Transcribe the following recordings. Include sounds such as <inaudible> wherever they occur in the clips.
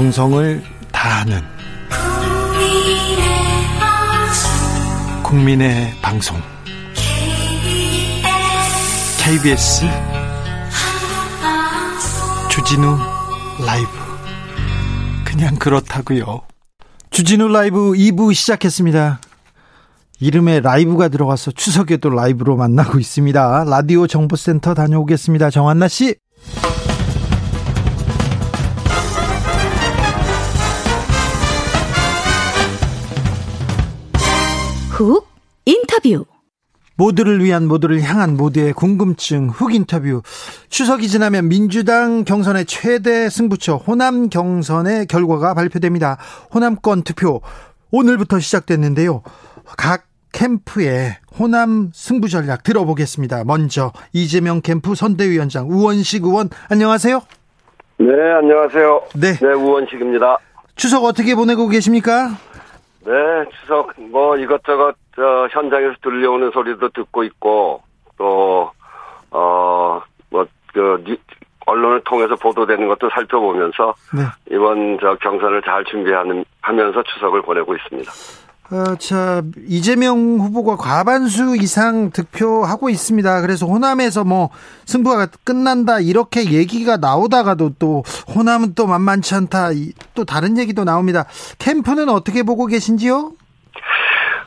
정성을 다하는 국민의 방송 KBS 주진우 라이브 그냥 그렇다고요. 주진우 라이브 2부 시작했습니다. 이름에 라이브가 들어가서 추석에도 라이브로 만나고 있습니다. 라디오 정보센터 다녀오겠습니다. 정한나 씨. 훅 인터뷰 모두를 위한 모두를 향한 모두의 궁금증 훅 인터뷰 추석이 지나면 민주당 경선의 최대 승부처 호남 경선의 결과가 발표됩니다. 호남권 투표 오늘부터 시작됐는데요. 각 캠프의 호남 승부 전략 들어보겠습니다. 먼저 이재명 캠프 선대위원장 우원식 의원 안녕하세요. 네, 안녕하세요. 네. 네, 우원식입니다. 추석 어떻게 보내고 계십니까? 네, 추석 뭐 이것저것 저 현장에서 들려오는 소리도 듣고 있고 또 어 뭐그 언론을 통해서 보도되는 것도 살펴보면서 네. 이번 저 경선을 잘 준비하는 하면서 추석을 보내고 있습니다. 어, 자, 이재명 후보가 과반수 이상 득표하고 있습니다. 그래서 호남에서 뭐 승부가 끝난다 이렇게 얘기가 나오다가도 또 호남은 또 만만치 않다 이- 또 다른 얘기도 나옵니다. 캠프는 어떻게 보고 계신지요?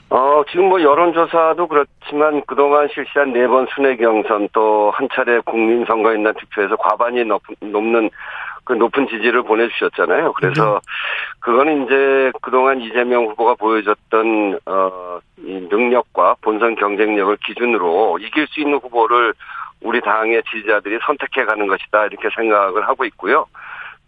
어, 지금 뭐 여론조사도 그렇지만 그동안 실시한 네 번 순회 경선 또 한 차례 국민선거인단 투표에서 과반이 높, 높는 그 높은 지지를 보내주셨잖아요. 그래서 그거는 이제 그동안 이재명 후보가 보여줬던, 어, 이 능력과 본선 경쟁력을 기준으로 이길 수 있는 후보를 우리 당의 지지자들이 선택해 가는 것이다. 이렇게 생각을 하고 있고요.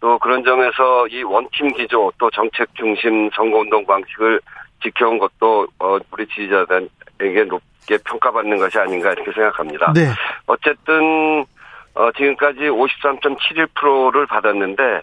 또 그런 점에서 이 원팀 기조 또 정책 중심 선거운동 방식을 지켜온 것도 어, 우리 지지자들에게 높게 평가받는 것이 아닌가 이렇게 생각합니다. 네. 어쨌든 어, 지금까지 53.71%를 받았는데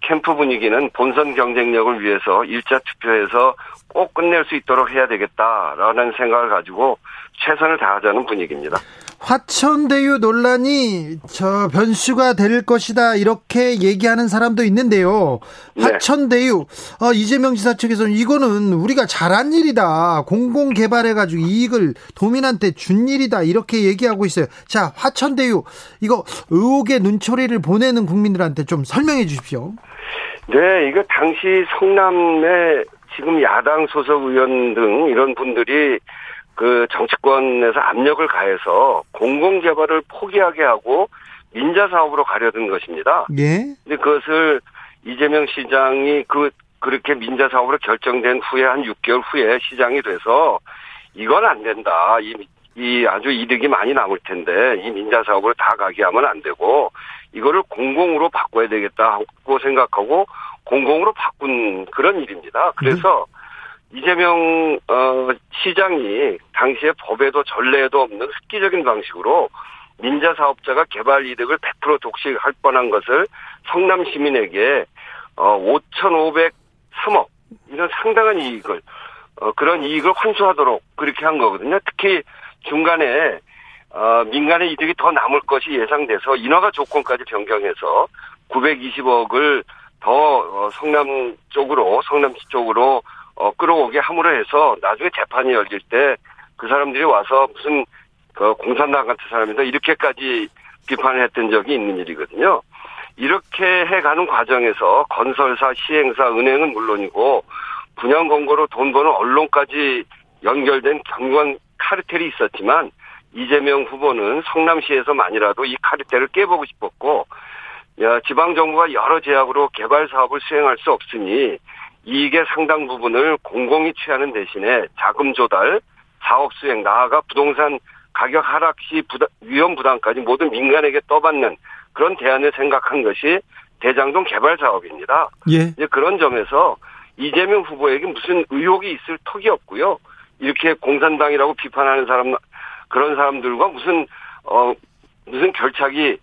캠프 분위기는 본선 경쟁력을 위해서 일자 투표에서 꼭 끝낼 수 있도록 해야 되겠다라는 생각을 가지고 최선을 다하자는 분위기입니다. 화천대유 논란이 저 변수가 될 것이다 이렇게 얘기하는 사람도 있는데요. 네. 화천대유 어, 이재명 지사 측에서는 이거는 우리가 잘한 일이다. 공공 개발해 가지고 이익을 도민한테 준 일이다 이렇게 얘기하고 있어요. 자 화천대유 이거 의혹의 눈초리를 보내는 국민들한테 좀 설명해 주십시오. 네, 이거 당시 성남의 지금 야당 소속 의원 등 이런 분들이 그 정치권에서 압력을 가해서 공공개발을 포기하게 하고 민자 사업으로 가려든 것입니다. 예. 근데 그것을 이재명 시장이 그 그렇게 민자 사업으로 결정된 후에 한 6개월 후에 시장이 돼서 이건 안 된다. 이, 이 아주 이득이 많이 남을 텐데 이 민자 사업을 다 가게 하면 안 되고 이거를 공공으로 바꿔야 되겠다고 생각하고 공공으로 바꾼 그런 일입니다. 그래서 이재명 어, 시장이 당시에 법에도 전례에도 없는 획기적인 방식으로 민자 사업자가 개발 이득을 100% 독식할 뻔한 것을 성남 시민에게 어 5,503억 이런 상당한 이익을 어 그런 이익을 환수하도록 그렇게 한 거거든요. 특히 중간에 어 민간의 이득이 더 남을 것이 예상돼서 인허가 조건까지 변경해서 920억을 더 어, 성남 쪽으로 성남시 쪽으로 어 끌어오게 함으로 해서 나중에 재판이 열릴 때 그 사람들이 와서 무슨 그 공산당 같은 사람이다 이렇게까지 비판을 했던 적이 있는 일이거든요. 이렇게 해가는 과정에서 건설사, 시행사, 은행은 물론이고 분양 공고로 돈 버는 언론까지 연결된 경관 카르텔이 있었지만 이재명 후보는 성남시에서만이라도 이 카르텔을 깨보고 싶었고 야, 지방 정부가 여러 제약으로 개발 사업을 수행할 수 없으니 이익의 상당 부분을 공공이 취하는 대신에 자금 조달, 사업 수행, 나아가 부동산 가격 하락 시 부담, 위험 부담까지 모든 민간에게 떠받는 그런 대안을 생각한 것이 대장동 개발 사업입니다. 예. 이제 그런 점에서 이재명 후보에게 무슨 의혹이 있을 턱이 없고요. 이렇게 공산당이라고 비판하는 사람 그런 사람들과 무슨 어 무슨 결착이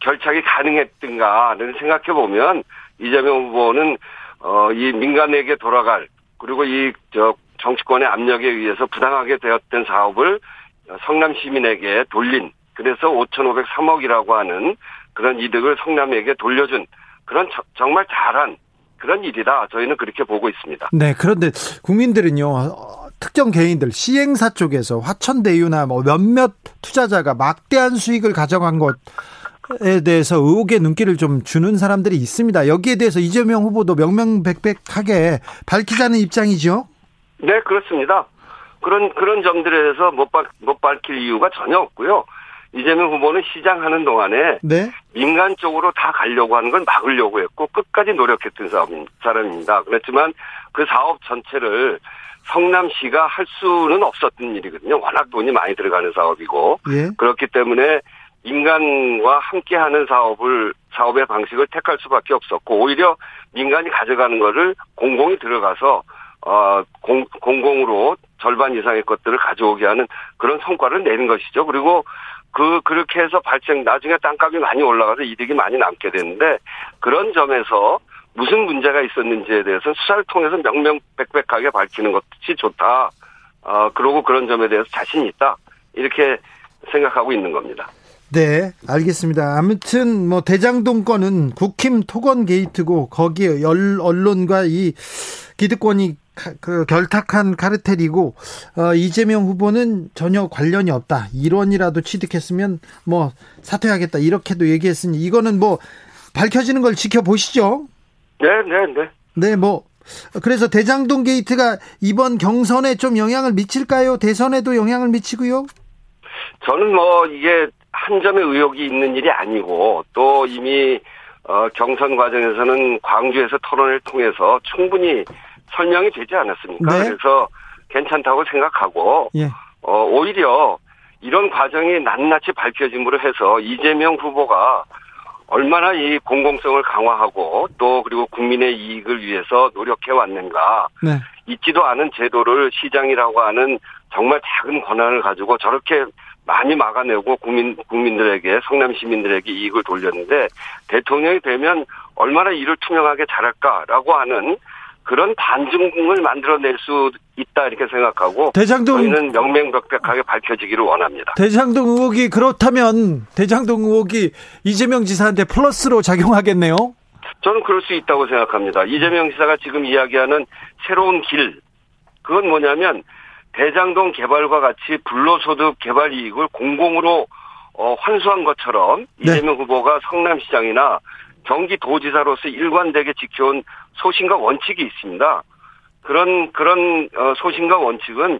결착이 가능했던가를 생각해 보면 이재명 후보는 어 이 민간에게 돌아갈 그리고 이 저 정치권의 압력에 의해서 부당하게 되었던 사업을 성남 시민에게 돌린 그래서 5,503억이라고 하는 그런 이득을 성남에게 돌려준 그런 저- 정말 잘한 그런 일이다. 저희는 그렇게 보고 있습니다. 네, 그런데 국민들은요. 어, 특정 개인들 시행사 쪽에서 화천대유나 뭐 몇몇 투자자가 막대한 수익을 가져간 것 에 대해서 의혹의 눈길을 좀 주는 사람들이 있습니다. 여기에 대해서 이재명 후보도 명명백백하게 밝히자는 입장이죠. 네, 그렇습니다. 그런 그런 점들에 대해서 못, 밝, 못 밝힐 이유가 전혀 없고요. 이재명 후보는 시장 하는 동안에 네. 민간 쪽으로 다 가려고 하는 건 막으려고 했고 끝까지 노력했던 사람입니다. 그렇지만 그 사업 전체를 성남시가 할 수는 없었던 일이거든요. 워낙 돈이 많이 들어가는 사업이고 예. 그렇기 때문에 민간과 함께하는 사업을 사업의 방식을 택할 수밖에 없었고 오히려 민간이 가져가는 거를 공공이 들어가서 어 공, 공공으로 절반 이상의 것들을 가져오게 하는 그런 성과를 내는 것이죠. 그리고 그 그렇게 해서 발생 나중에 땅값이 많이 올라가서 이득이 많이 남게 되는데 그런 점에서 무슨 문제가 있었는지에 대해서 수사를 통해서 명명백백하게 밝히는 것이 좋다. 어 그러고 그런 점에 대해서 자신이 있다. 이렇게 생각하고 있는 겁니다. 네, 알겠습니다. 아무튼 뭐 대장동 건은 국힘 토건 게이트고 거기에 언론과 이 기득권이 그 결탁한 카르텔이고 어, 이재명 후보는 전혀 관련이 없다. 일원이라도 취득했으면 뭐 사퇴하겠다. 이렇게도 얘기했으니 이거는 뭐 밝혀지는 걸 지켜보시죠. 네, 네, 네. 네, 뭐 그래서 대장동 게이트가 이번 경선에 좀 영향을 미칠까요? 대선에도 영향을 미치고요. 저는 뭐 이게 한 점의 의혹이 있는 일이 아니고 또 이미 어, 경선 과정에서는 광주에서 토론을 통해서 충분히 설명이 되지 않았습니까? 네. 그래서 괜찮다고 생각하고 예. 어, 오히려 이런 과정이 낱낱이 밝혀짐으로 해서 이재명 후보가 얼마나 이 공공성을 강화하고 또 그리고 국민의 이익을 위해서 노력해 왔는가 네. 있지도 않은 제도를 시장이라고 하는 정말 작은 권한을 가지고 저렇게 많이 막아내고 국민 국민들에게 성남 시민들에게 이익을 돌렸는데 대통령이 되면 얼마나 일을 투명하게 잘할까라고 하는 그런 반증을 만들어낼 수 있다 이렇게 생각하고 대장동 저희는 명명백백하게 밝혀지기를 원합니다. 대장동 의혹이 그렇다면 대장동 의혹이 이재명 지사한테 플러스로 작용하겠네요. 저는 그럴 수 있다고 생각합니다. 이재명 지사가 지금 이야기하는 새로운 길 그건 뭐냐면 대장동 개발과 같이 불로소득 개발 이익을 공공으로 어, 환수한 것처럼 네. 이재명 후보가 성남시장이나 경기도지사로서 일관되게 지켜온 소신과 원칙이 있습니다. 그런 그런 어, 소신과 원칙은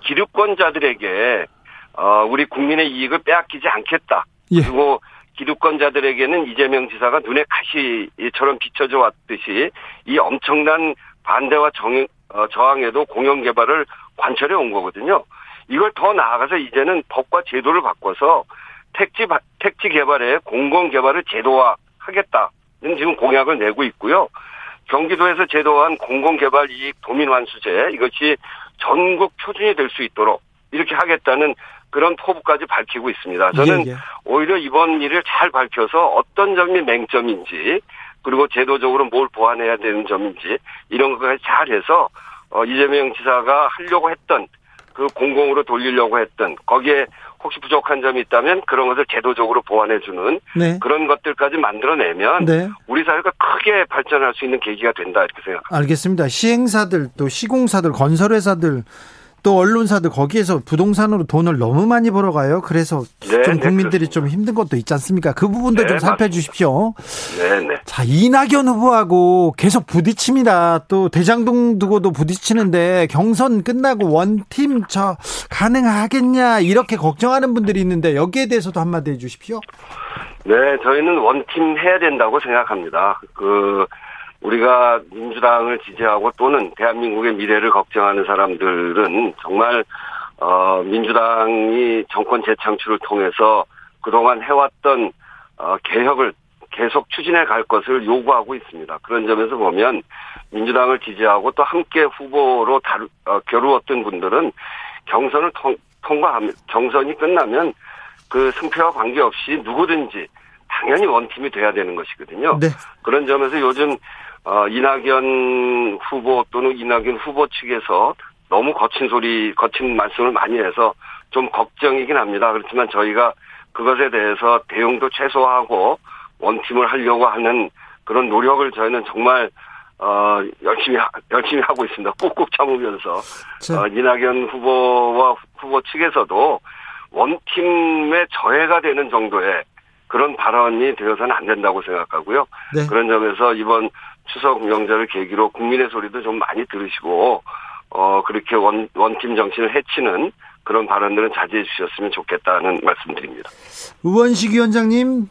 기득권자들에게 어, 우리 국민의 이익을 빼앗기지 않겠다. 예. 그리고 기득권자들에게는 이재명 지사가 눈에 가시처럼 비춰져 왔듯이 이 엄청난 반대와 정, 어, 저항에도 공영 개발을 관철해 온 거거든요. 이걸 더 나아가서 이제는 법과 제도를 바꿔서 택지 바- 택지 개발에 공공 개발을 제도화하겠다는 지금 공약을 내고 있고요. 경기도에서 제도화한 공공 개발 이익 도민 환수제 이것이 전국 표준이 될 수 있도록 이렇게 하겠다는 그런 포부까지 밝히고 있습니다. 저는 예, 예. 오히려 이번 일을 잘 밝혀서 어떤 점이 맹점인지 그리고 제도적으로 뭘 보완해야 되는 점인지 이런 것까지 잘해서 어, 이재명 지사가 하려고 했던 그 공공으로 돌리려고 했던 거기에 혹시 부족한 점이 있다면 그런 것을 제도적으로 보완해주는 네. 그런 것들까지 만들어내면 네. 우리 사회가 크게 발전할 수 있는 계기가 된다 이렇게 생각합니다. 알겠습니다. 시행사들 또 시공사들 건설회사들 또 언론사들 거기에서 부동산으로 돈을 너무 많이 벌어가요. 그래서 네, 좀 네, 국민들이 좀 힘든 것도 있지 않습니까? 그 부분도 네, 좀 살펴주십시오. 네네. 자 이낙연 후보하고 계속 부딪힙니다. 또 대장동 두고도 부딪히는데 경선 끝나고 원팀 저 가능하겠냐 이렇게 걱정하는 분들이 있는데 여기에 대해서도 한마디 해주십시오. 네, 저희는 원팀 해야 된다고 생각합니다. 그 우리가 민주당을 지지하고 또는 대한민국의 미래를 걱정하는 사람들은 정말 어 민주당이 정권 재창출을 통해서 그동안 해왔던 어 개혁을 계속 추진해 갈 것을 요구하고 있습니다. 그런 점에서 보면 민주당을 지지하고 또 함께 후보로 다루, 어, 겨루었던 분들은 경선을 통, 통과하면 경선이 끝나면 그 승패와 관계없이 누구든지 당연히 원팀이 돼야 되는 것이거든요. 네. 그런 점에서 요즘 어, 이낙연 후보 또는 이낙연 후보 측에서 너무 거친 소리, 거친 말씀을 많이 해서 좀 걱정이긴 합니다. 그렇지만 저희가 그것에 대해서 대응도 최소화하고 원팀을 하려고 하는 그런 노력을 저희는 정말 어, 열심히, 하, 열심히 하고 있습니다. 꾹꾹 참으면서. 어, 이낙연 후보와 후보 측에서도 원팀의 저해가 되는 정도의 그런 발언이 되어서는 안 된다고 생각하고요. 네. 그런 점에서 이번 추석 명절을 계기로 국민의 소리도 좀 많이 들으시고, 어, 그렇게 원, 원팀 정신을 해치는 그런 발언들은 자제해 주셨으면 좋겠다는 말씀드립니다. 우원식 위원장님,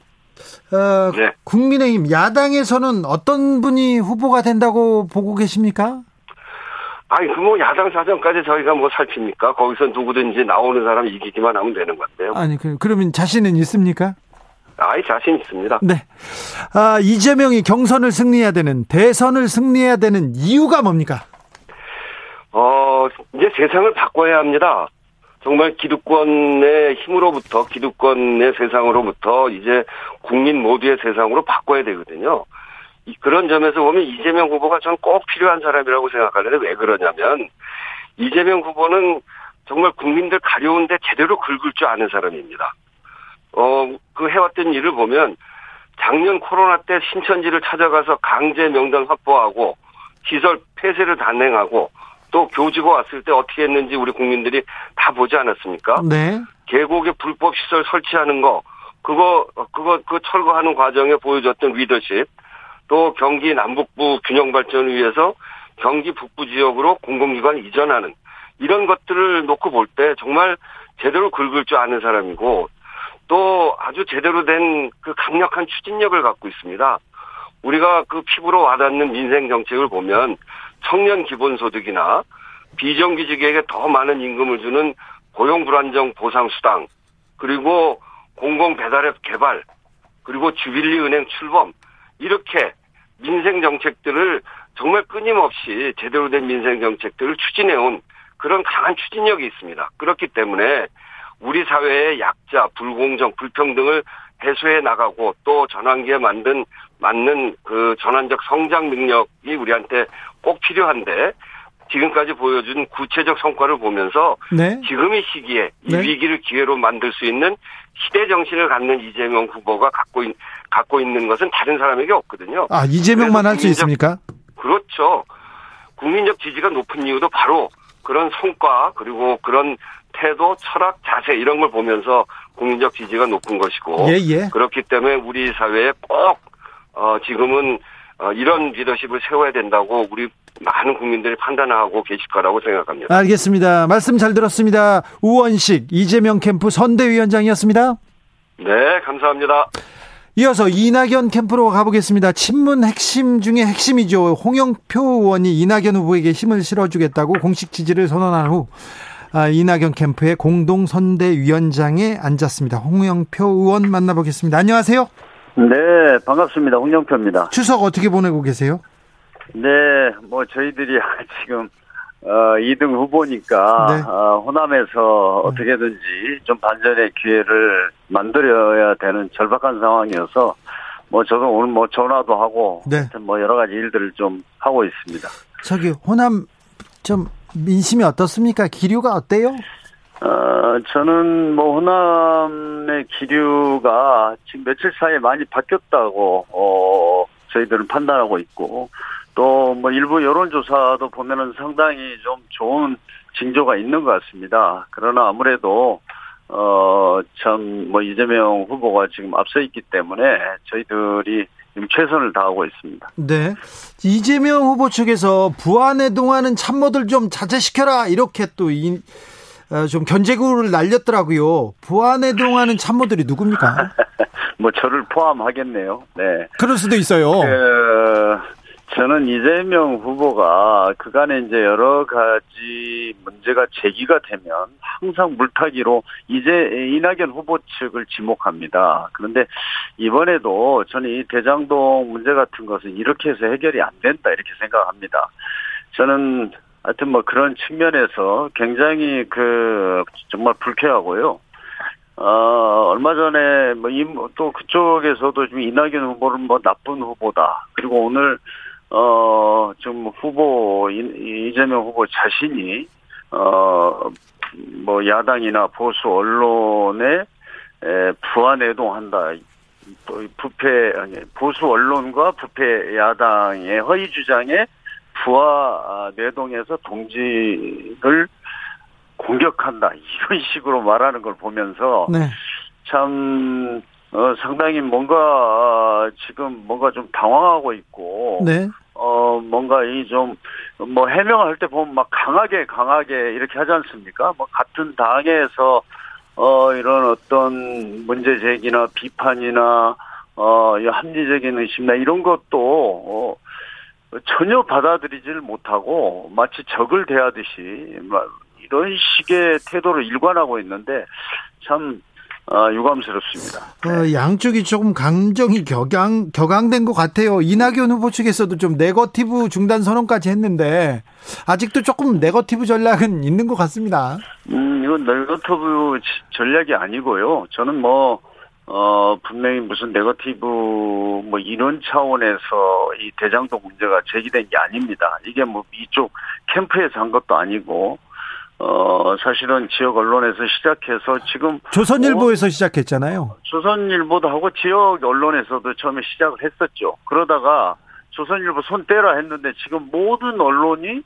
어, 네. 국민의힘 야당에서는 어떤 분이 후보가 된다고 보고 계십니까? 아니, 그 뭐 야당 사정까지 저희가 뭐 살핍니까? 거기서 누구든지 나오는 사람 이기기만 하면 되는 건데요. 아니, 그, 그러면 자신은 있습니까? 아이, 자신 있습니다. 네. 아, 이재명이 경선을 승리해야 되는, 대선을 승리해야 되는 이유가 뭡니까? 어, 이제 세상을 바꿔야 합니다. 정말 기득권의 힘으로부터 기득권의 세상으로부터 이제 국민 모두의 세상으로 바꿔야 되거든요. 그런 점에서 보면 이재명 후보가 전 꼭 필요한 사람이라고 생각하는데 왜 그러냐면 이재명 후보는 정말 국민들 가려운데 제대로 긁을 줄 아는 사람입니다. 어, 그 해왔던 일을 보면 작년 코로나 때 신천지를 찾아가서 강제 명단 확보하고 시설 폐쇄를 단행하고 또 교지가 왔을 때 어떻게 했는지 우리 국민들이 다 보지 않았습니까? 네. 계곡에 불법 시설 설치하는 거 그거 그거 그 철거하는 과정에 보여줬던 리더십 또 경기 남북부 균형 발전을 위해서 경기 북부 지역으로 공공기관 이전하는 이런 것들을 놓고 볼 때 정말 제대로 긁을 줄 아는 사람이고 또 아주 제대로 된 그 강력한 추진력을 갖고 있습니다. 우리가 그 피부로 와닿는 민생 정책을 보면 청년 기본소득이나 비정규직에게 더 많은 임금을 주는 고용 불안정 보상 수당 그리고 공공 배달앱 개발 그리고 주빌리 은행 출범 이렇게 민생 정책들을 정말 끊임없이 제대로 된 민생 정책들을 추진해온 그런 강한 추진력이 있습니다. 그렇기 때문에 우리 사회의 약자, 불공정, 불평등을 해소해 나가고 또 전환기에 만든 맞는 그 전환적 성장 능력이 우리한테 꼭 필요한데 지금까지 보여준 구체적 성과를 보면서 네. 지금의 시기에 이 네. 위기를 기회로 만들 수 있는 시대 정신을 갖는 이재명 후보가 갖고 있, 갖고 있는 것은 다른 사람에게 없거든요. 아 이재명만 할 수 있습니까? 그렇죠. 국민적 지지가 높은 이유도 바로 그런 성과 그리고 그런 태도, 철학, 자세 이런 걸 보면서 국민적 지지가 높은 것이고 예, 예. 그렇기 때문에 우리 사회에 꼭 어, 지금은 어, 이런 리더십을 세워야 된다고 우리 많은 국민들이 판단하고 계실 거라고 생각합니다. 알겠습니다. 말씀 잘 들었습니다. 우원식 이재명 캠프 선대위원장이었습니다. 네, 감사합니다. 이어서 이낙연 캠프로 가보겠습니다. 친문 핵심 중에 핵심이죠. 홍영표 의원이 이낙연 후보에게 힘을 실어주겠다고 공식 지지를 선언한 후 아, 이낙연 캠프의 공동 선대위원장에 앉았습니다. 홍영표 의원 만나보겠습니다. 안녕하세요. 네, 반갑습니다. 홍영표입니다. 추석 어떻게 보내고 계세요? 네, 뭐 저희들이 <laughs> 지금 어, 2등 후보니까 네. 어, 호남에서 어떻게든지 좀 반전의 기회를 만들어야 되는 절박한 상황이어서 뭐 저도 오늘 뭐 전화도 하고 네. 뭐 여러 가지 일들을 좀 하고 있습니다. 저기 호남 좀 민심이 어떻습니까? 기류가 어때요? 어, 저는 뭐 호남의 기류가 지금 며칠 사이에 많이 바뀌었다고 어, 저희들은 판단하고 있고 또 뭐 일부 여론조사도 보면은 상당히 좀 좋은 징조가 있는 것 같습니다. 그러나 아무래도 어, 참, 뭐, 이재명 후보가 지금 앞서 있기 때문에 저희들이 지금 최선을 다하고 있습니다. 네. 이재명 후보 측에서 부안에 동하는 참모들 좀 자제시켜라. 이렇게 또, 이, 어, 좀 견제구를 날렸더라고요. 부안에 동하는 참모들이 누굽니까? <laughs> 뭐 저를 포함하겠네요. 네. 그럴 수도 있어요. 그, 저는 이재명 후보가 그간에 이제 여러 가지 문제가 제기가 되면 항상 물타기로 이제 이낙연 후보 측을 지목합니다. 그런데 이번에도 저는 이 대장동 문제 같은 것은 이렇게 해서 해결이 안 된다 이렇게 생각합니다. 저는 하여튼 뭐 그런 측면에서 굉장히 그 정말 불쾌하고요. 어, 얼마 전에 뭐 또 그쪽에서도 좀 이낙연 후보는 뭐 나쁜 후보다. 그리고 오늘 어, 좀 후보, 이재명 후보 자신이, 어, 뭐 야당이나 보수 언론에 에, 부안해동한다. 부패 아니 보수 언론과 부패 야당의 허위 주장에 부하 내동해서 동지를 공격한다 <laughs> 이런 식으로 말하는 걸 보면서 네. 참 어, 상당히 뭔가 지금 뭔가 좀 당황하고 있고 네. 어 뭔가 이 좀 뭐 해명을 할때 보면 막 강하게 강하게 이렇게 하지 않습니까? 뭐 같은 당에서 어 이런 어떤 문제 제기나 비판이나 어 합리적인 의심이나 이런 것도 어 전혀 받아들이질 못하고 마치 적을 대하듯이 이런 식의 태도를 일관하고 있는데 참 어, 유감스럽습니다. 어, 양쪽이 조금 감정이 격양, 격앙된 것 같아요. 이낙연 후보 측에서도 좀 네거티브 중단 선언까지 했는데, 아직도 조금 네거티브 전략은 있는 것 같습니다. 음, 이건 네거티브 전략이 아니고요. 저는 뭐, 어, 분명히 무슨 네거티브 뭐 이런 차원에서 이 대장동 문제가 제기된 게 아닙니다. 이게 뭐 이쪽 캠프에서 한 것도 아니고, 어, 사실은 지역 언론에서 시작해서 지금. 조선일보에서 어, 시작했잖아요. 조선일보도 하고 지역 언론에서도 처음에 시작을 했었죠. 그러다가 조선일보 손 떼라 했는데 지금 모든 언론이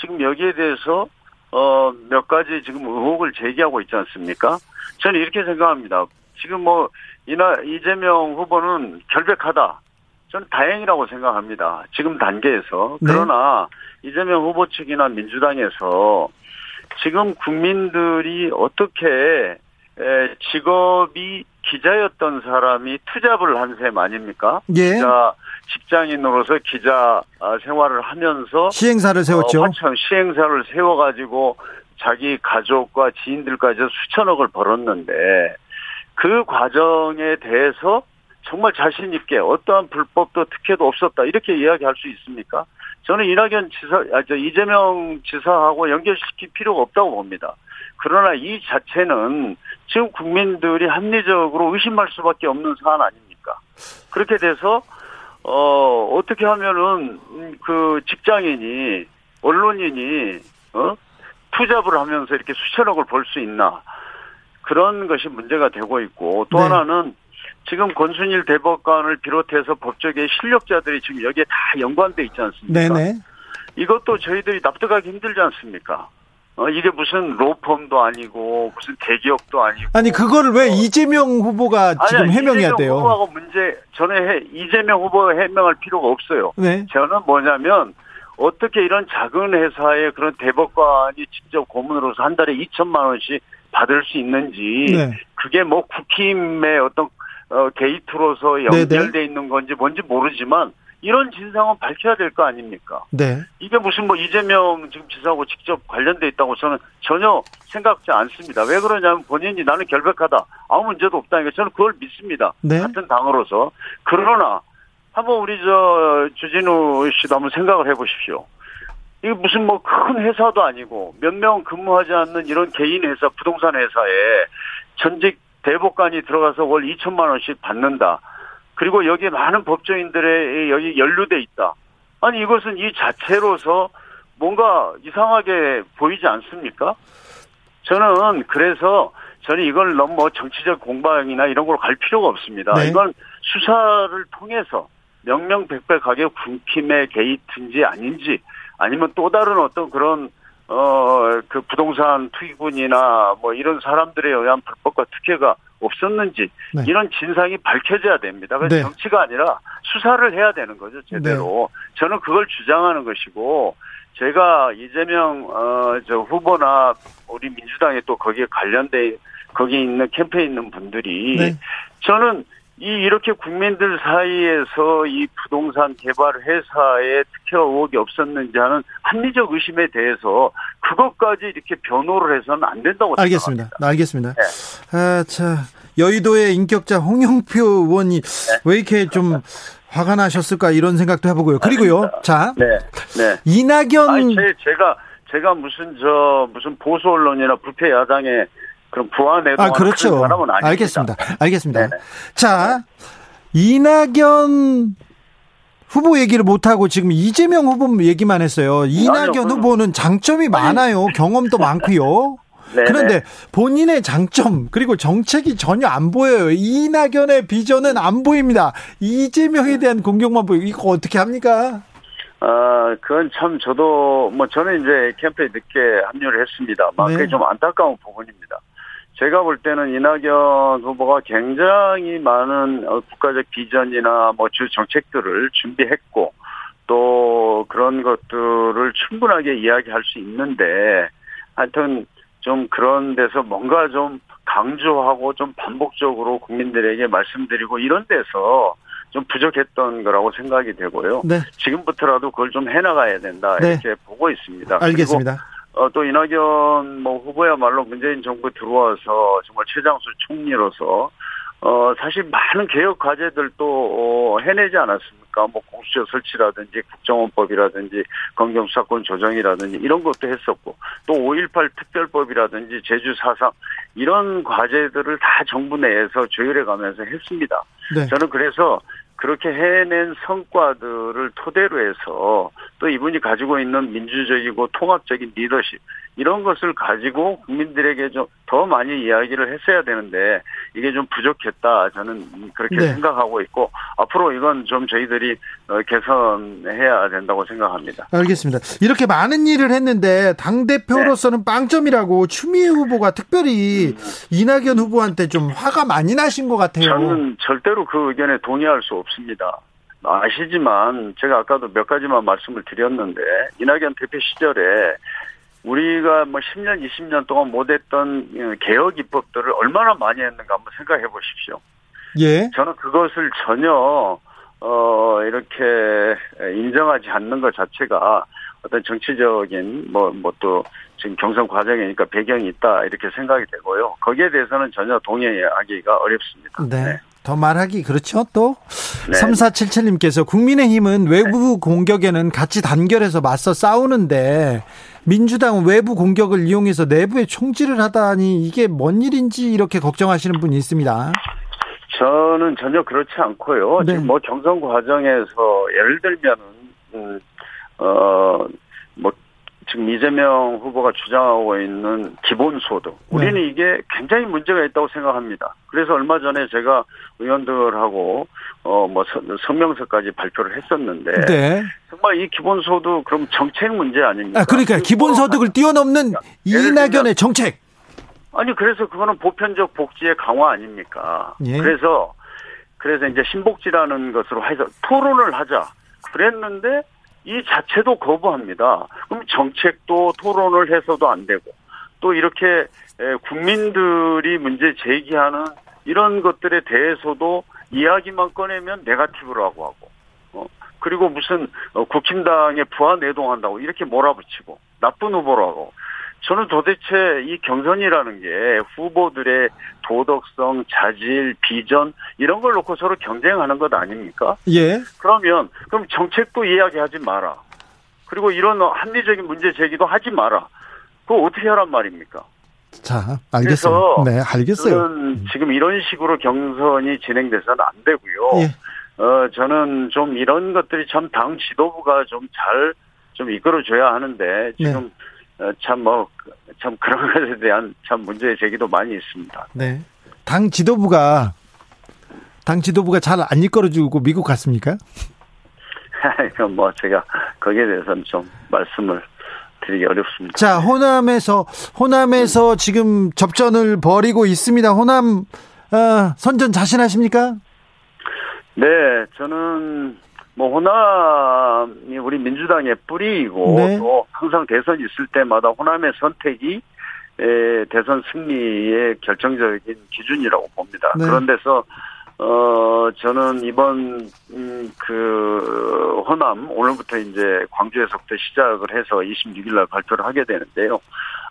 지금 여기에 대해서 어, 몇 가지 지금 의혹을 제기하고 있지 않습니까? 저는 이렇게 생각합니다. 지금 뭐, 이나, 이재명 후보는 결백하다. 저는 다행이라고 생각합니다. 지금 단계에서. 네. 그러나 이재명 후보 측이나 민주당에서 지금 국민들이 어떻게 직업이 기자였던 사람이 투잡을 한 셈 아닙니까? 예. 기자 직장인으로서 기자 아, 생활을 하면서 시행사를 세웠죠. 어, 시행사를 세워가지고 자기 가족과 지인들까지 수천억을 벌었는데 그 과정에 대해서 정말 자신 있게 어떠한 불법도 특혜도 없었다 이렇게 이야기할 수 있습니까? 저는 이낙연 지사, 아, 저 이재명 지사하고 연결시킬 필요가 없다고 봅니다. 그러나 이 자체는 지금 국민들이 합리적으로 의심할 수밖에 없는 사안 아닙니까? 그렇게 돼서 어 어떻게 하면은 그 직장인이 언론인이 어 투잡을 하면서 이렇게 수천억을 벌 수 있나 그런 것이 문제가 되고 있고 또 네. 하나는 지금 권순일 대법관을 비롯해서 법조계 실력자들이 지금 여기에 다 연관돼 있지 않습니까? 네네. 이것도 저희들이 납득하기 힘들지 않습니까? 어, 이게 무슨 로펌도 아니고 무슨 대기업도 아니고 아니 그거를 왜 어. 이재명 후보가 지금 아니, 해명해야 이재명 돼요? 후보하고 문제 전에 해, 이재명 후보가 해명할 필요가 없어요. 네. 저는 뭐냐면 어떻게 이런 작은 회사에 그런 대법관이 직접 고문으로서 한 달에 2천만 원씩 받을 수 있는지 네. 그게 뭐 국힘의 어떤 어, 게이트로서 연결돼 있는 건지 뭔지 모르지만 이런 진상은 밝혀야 될 거 아닙니까? 네. 이게 무슨 뭐 이재명 지금 지사하고 직접 관련돼 있다고 저는 전혀 생각지 않습니다. 왜 그러냐면 본인이 나는 결백하다. 아무 문제도 없다니까 저는 그걸 믿습니다. 네. 같은 당으로서. 그러나 한번 우리 저 주진우 씨도 한번 생각을 해보십시오. 이게 무슨 뭐 큰 회사도 아니고 몇 명 근무하지 않는 이런 개인 회사, 부동산 회사에 전직 대법관이 들어가서 월 2천만 원씩 받는다. 그리고 여기에 많은 법조인들의 여기 연루돼 있다. 아니 이것은 이 자체로서 뭔가 이상하게 보이지 않습니까? 저는 그래서 저는 이걸 너무 뭐 정치적 공방이나 이런 걸로 갈 필요가 없습니다. 네. 이건 수사를 통해서 명명백백하게 군팀의 게이트인지 아닌지 아니면 또 다른 어떤 그런 어, 그 부동산 투기꾼이나 뭐 이런 사람들에 의한 불법과 특혜가 없었는지 네. 이런 진상이 밝혀져야 됩니다. 그래서 네. 정치가 아니라 수사를 해야 되는 거죠, 제대로. 네. 저는 그걸 주장하는 것이고 제가 이재명 어 저 후보나 우리 민주당에 또 거기에 관련돼 거기 있는 캠페인 있는 분들이 네. 저는 이 이렇게 국민들 사이에서 이 부동산 개발 회사에 특혜 의혹이 없었는지 하는 합리적 의심에 대해서 그것까지 이렇게 변호를 해서는 안 된다고 알겠습니다. 생각합니다. 알겠습니다. 네. 아, 자 여의도의 인격자 홍영표 의원이 네. 왜 이렇게 좀 화가 나셨을까 이런 생각도 해보고요. 그리고요, 자, 네, 네. 이낙연 아니, 제, 제가 제가 무슨 저 무슨 보수 언론이나 부패 야당의 그럼 부안에도 아, 그렇죠. 사람은 아닙니다. 알겠습니다. 알겠습니다. 네네. 자, 이낙연 후보 얘기를 못 하고 지금 이재명 후보 얘기만 했어요. 이낙연 아니요, 후보는 장점이 많아요. 경험도 많고요. 네네. 그런데 본인의 장점 그리고 정책이 전혀 안 보여요. 이낙연의 비전은 안 보입니다. 이재명에 대한 공격만 보이고 이거 어떻게 합니까? 아, 그건 참 저도 뭐 저는 이제 캠프에 늦게 합류를 했습니다. 막 네. 그게 좀 안타까운 부분입니다. 제가 볼 때는 이낙연 후보가 굉장히 많은 어, 국가적 비전이나 뭐 주 정책들을 준비했고 또 그런 것들을 충분하게 이야기할 수 있는데 하여튼 좀 그런 데서 뭔가 좀 강조하고 좀 반복적으로 국민들에게 말씀드리고 이런 데서 좀 부족했던 거라고 생각이 되고요. 네. 지금부터라도 그걸 좀 해나가야 된다 네. 이렇게 보고 있습니다. 알겠습니다. 어, 또 이낙연 뭐 후보야말로 문재인 정부 들어와서 정말 최장수 총리로서 어, 사실 많은 개혁 과제들도 어, 해내지 않았습니까? 뭐 공수처 설치라든지 국정원법이라든지 검경수사권 조정이라든지 이런 것도 했었고 또 5.18 특별법이라든지 제주 사상 이런 과제들을 다 정부 내에서 조율해 가면서 했습니다. 네. 저는 그래서 그렇게 해낸 성과들을 토대로 해서 또 이분이 가지고 있는 민주적이고 통합적인 리더십 이런 것을 가지고 국민들에게 좀 더 많이 이야기를 했어야 되는데 이게 좀 부족했다 저는 그렇게 네. 생각하고 있고 앞으로 이건 좀 저희들이 어, 개선해야 된다고 생각합니다. 알겠습니다. 이렇게 많은 일을 했는데 당 대표로서는 네. 빵점이라고 추미애 후보가 특별히 음. 이낙연 후보한테 좀 화가 많이 나신 것 같아요. 저는 절대로 그 의견에 동의할 수 없습니다. 아시지만 제가 아까도 몇 가지만 말씀을 드렸는데 이낙연 대표 시절에 우리가 뭐 10년, 20년 동안 못했던 어, 개혁 입법들을 얼마나 많이 했는가 한번 생각해 보십시오. 예. 저는 그것을 전혀 어 이렇게 인정하지 않는 것 자체가 어떤 정치적인 뭐 뭐 또 지금 경선 과정이니까 배경이 있다 이렇게 생각이 되고요. 거기에 대해서는 전혀 동의하기가 어렵습니다. 네. 네. 더 말하기 그렇죠 또 네. 3477님께서 국민의힘은 외부 공격에는 같이 단결해서 맞서 싸우는데 민주당은 외부 공격을 이용해서 내부에 총질을 하다니 이게 뭔 일인지 이렇게 걱정하시는 분이 있습니다. 저는 전혀 그렇지 않고요. 네. 지금 뭐 경선 과정에서 예를 들면은 음, 어뭐 지금 이재명 후보가 주장하고 있는 기본소득. 네. 우리는 네. 이게 굉장히 문제가 있다고 생각합니다. 그래서 얼마 전에 제가 의원들하고 어 뭐 성명서까지 발표를 했었는데 네. 정말 이 기본소득 그럼 정책 문제 아닙니까? 아 그러니까 기본소득을 뛰어넘는 이낙연의 정책. 아니 그래서 그거는 보편적 복지의 강화 아닙니까? 예. 그래서 그래서 이제 신복지라는 것으로 해서 토론을 하자. 그랬는데 이 자체도 거부합니다. 그럼 정책도 토론을 해서도 안 되고 또 이렇게 국민들이 문제 제기하는 이런 것들에 대해서도 이야기만 꺼내면 네가티브라고 하고 어 그리고 무슨 어, 국힘당에 부하 내동한다고 이렇게 몰아붙이고 나쁜 후보라고 저는 도대체 이 경선이라는 게 후보들의 도덕성, 자질, 비전 이런 걸 놓고 서로 경쟁하는 것 아닙니까? 예. 그러면 그럼 정책도 이야기하지 마라. 그리고 이런 합리적인 문제 제기도 하지 마라. 그거 어떻게 하란 말입니까? 자, 알겠어요. 네, 알겠어요. 음. 지금 이런 식으로 경선이 진행돼서는 안 되고요. 예. 어, 저는 좀 이런 것들이 참 당 지도부가 좀 잘좀 좀 이끌어줘야 하는데 지금 네. 어, 참 뭐, 참 그런 <laughs> 것에 대한 참 문제 제기도 많이 있습니다. 네. 당 지도부가, 당 지도부가 잘안 이끌어주고 미국 갔습니까? <laughs> 뭐 제가 거기에 대해서는 좀 말씀을 드리기 어렵습니다. 자, 호남에서, 호남에서 지금 접전을 벌이고 있습니다. 호남, 어, 선전 자신하십니까? 네, 저는 뭐 호남이 우리 민주당의 뿌리이고 네. 또 항상 대선 있을 때마다 호남의 선택이 에, 대선 승리의 결정적인 기준이라고 봅니다. 네. 그런 데서 어 저는 이번 음, 그 호남 오늘부터 이제 광주에서부터 시작을 해서 26일 날 발표를 하게 되는데요.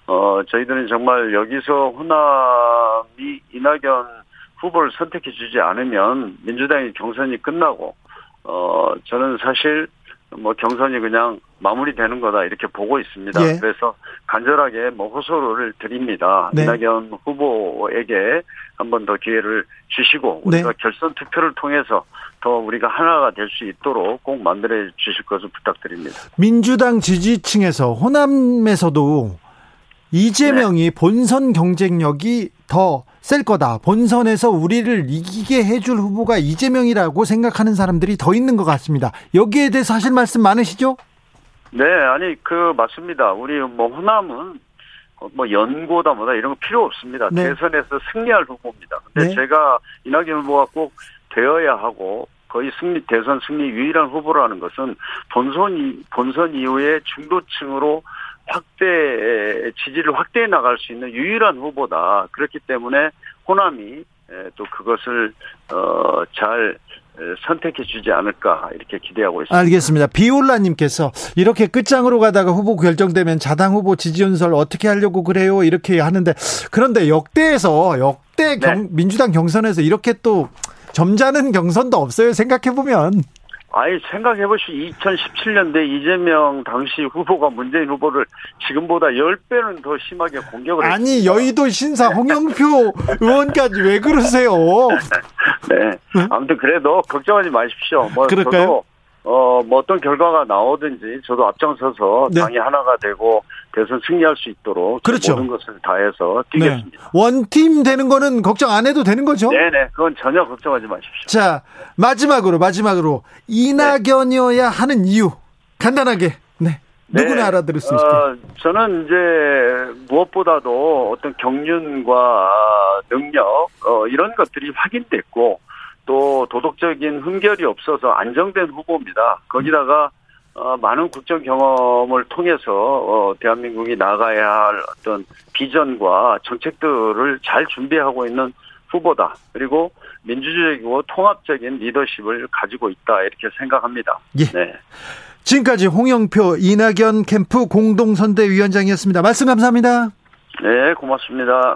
어 저희들은 정말 여기서 호남이 이낙연 후보를 선택해 주지 않으면 민주당의 경선이 끝나고 어, 저는 사실 뭐 경선이 그냥 마무리되는 거다 이렇게 보고 있습니다. 예. 그래서 간절하게 뭐 호소를 드립니다. 네. 이낙연 후보에게 한 번 더 기회를 주시고 네. 우리가 네. 결선 투표를 통해서 더 우리가 하나가 될 수 있도록 꼭 만들어 주실 것을 부탁드립니다. 민주당 지지층에서 호남에서도 이재명이 네. 본선 경쟁력이 더 셀 거다. 본선에서 우리를 이기게 해줄 후보가 이재명이라고 생각하는 사람들이 더 있는 것 같습니다. 여기에 대해서 하실 말씀 많으시죠? 네, 아니 그 맞습니다. 우리 뭐 호남은 뭐 연고다 뭐다 이런 거 필요 없습니다. 네. 대선에서 승리할 후보입니다. 근데 네. 제가 이낙연 후보가 꼭 되어야 하고 거의 승리 대선 승리 유일한 후보라는 것은 본선 본선 이후에 중도층으로 확대 지지를 확대해 나갈 수 있는 유일한 후보다. 그렇기 때문에 호남이 또 그것을 어잘 선택해 주지 않을까 이렇게 기대하고 있습니다. 알겠습니다. 비올라님께서 이렇게 끝장으로 가다가 후보 결정되면 자당 후보 지지연설 어떻게 하려고 그래요? 이렇게 하는데 그런데 역대에서 역대 경, 네. 민주당 경선에서 이렇게 또 점잖은 경선도 없어요. 생각해 보면. 아니 생각해보시오 2017년대 이재명 당시 후보가 문재인 후보를 지금보다 10배는 더 심하게 공격을 아니 했습니다. 여의도 신사 홍영표 의원까지 왜 그러세요? <laughs> 네 아무튼 그래도 걱정하지 마십시오. 뭐 그럴까요? 어, 뭐 어떤 결과가 나오든지 저도 앞장서서 네. 당이 하나가 되고 대선 승리할 수 있도록 그렇죠. 모든 것을 다해서 뛰겠습니다. 네. 원팀 되는 거는 걱정 안 해도 되는 거죠? 네네. 그건 전혀 걱정하지 마십시오. 자, 마지막으로, 마지막으로. 이낙연이어야 네. 하는 이유. 간단하게. 네. 누구나 네. 알아들을 수 있게. 어, 저는 이제 무엇보다도 어떤 경륜과 능력, 어, 이런 것들이 확인됐고, 또 도덕적인 흠결이 없어서 안정된 후보입니다. 거기다가 어, 많은 국정 경험을 통해서 어, 대한민국이 나가야 할 어떤 비전과 정책들을 잘 준비하고 있는 후보다. 그리고 민주적이고 통합적인 리더십을 가지고 있다 이렇게 생각합니다. 예. 네. 지금까지 홍영표 이낙연 캠프 공동선대위원장이었습니다. 말씀 감사합니다. 네, 고맙습니다.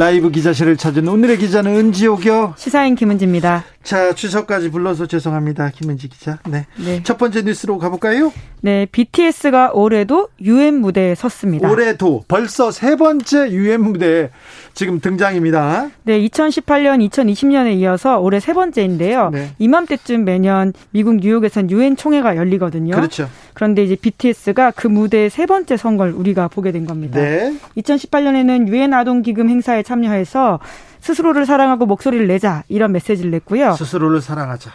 라이브 기자실을 찾은 오늘의 기자는 은지옥이요. 시사인 김은지입니다. 자, 추석까지 불러서 죄송합니다. 김은지 기자. 네. 네. 첫 번째 뉴스로 가볼까요? 네, BTS가 올해도 유엔 무대에 섰습니다. 올해도 벌써 세 번째 유엔 무대에 지금 등장입니다. 네, 2018년, 2020년에 이어서 올해 세 번째인데요. 네. 이맘때쯤 매년 미국 뉴욕에선 유엔 총회가 열리거든요. 그렇죠. 그런데 이제 BTS가 그 무대에 세 번째 선걸 우리가 보게 된 겁니다. 네. 2018년에는 유엔 아동 기금 행사에 참여해서 스스로를 사랑하고 목소리를 내자 이런 메시지를 냈고요. 스스로를 사랑하자.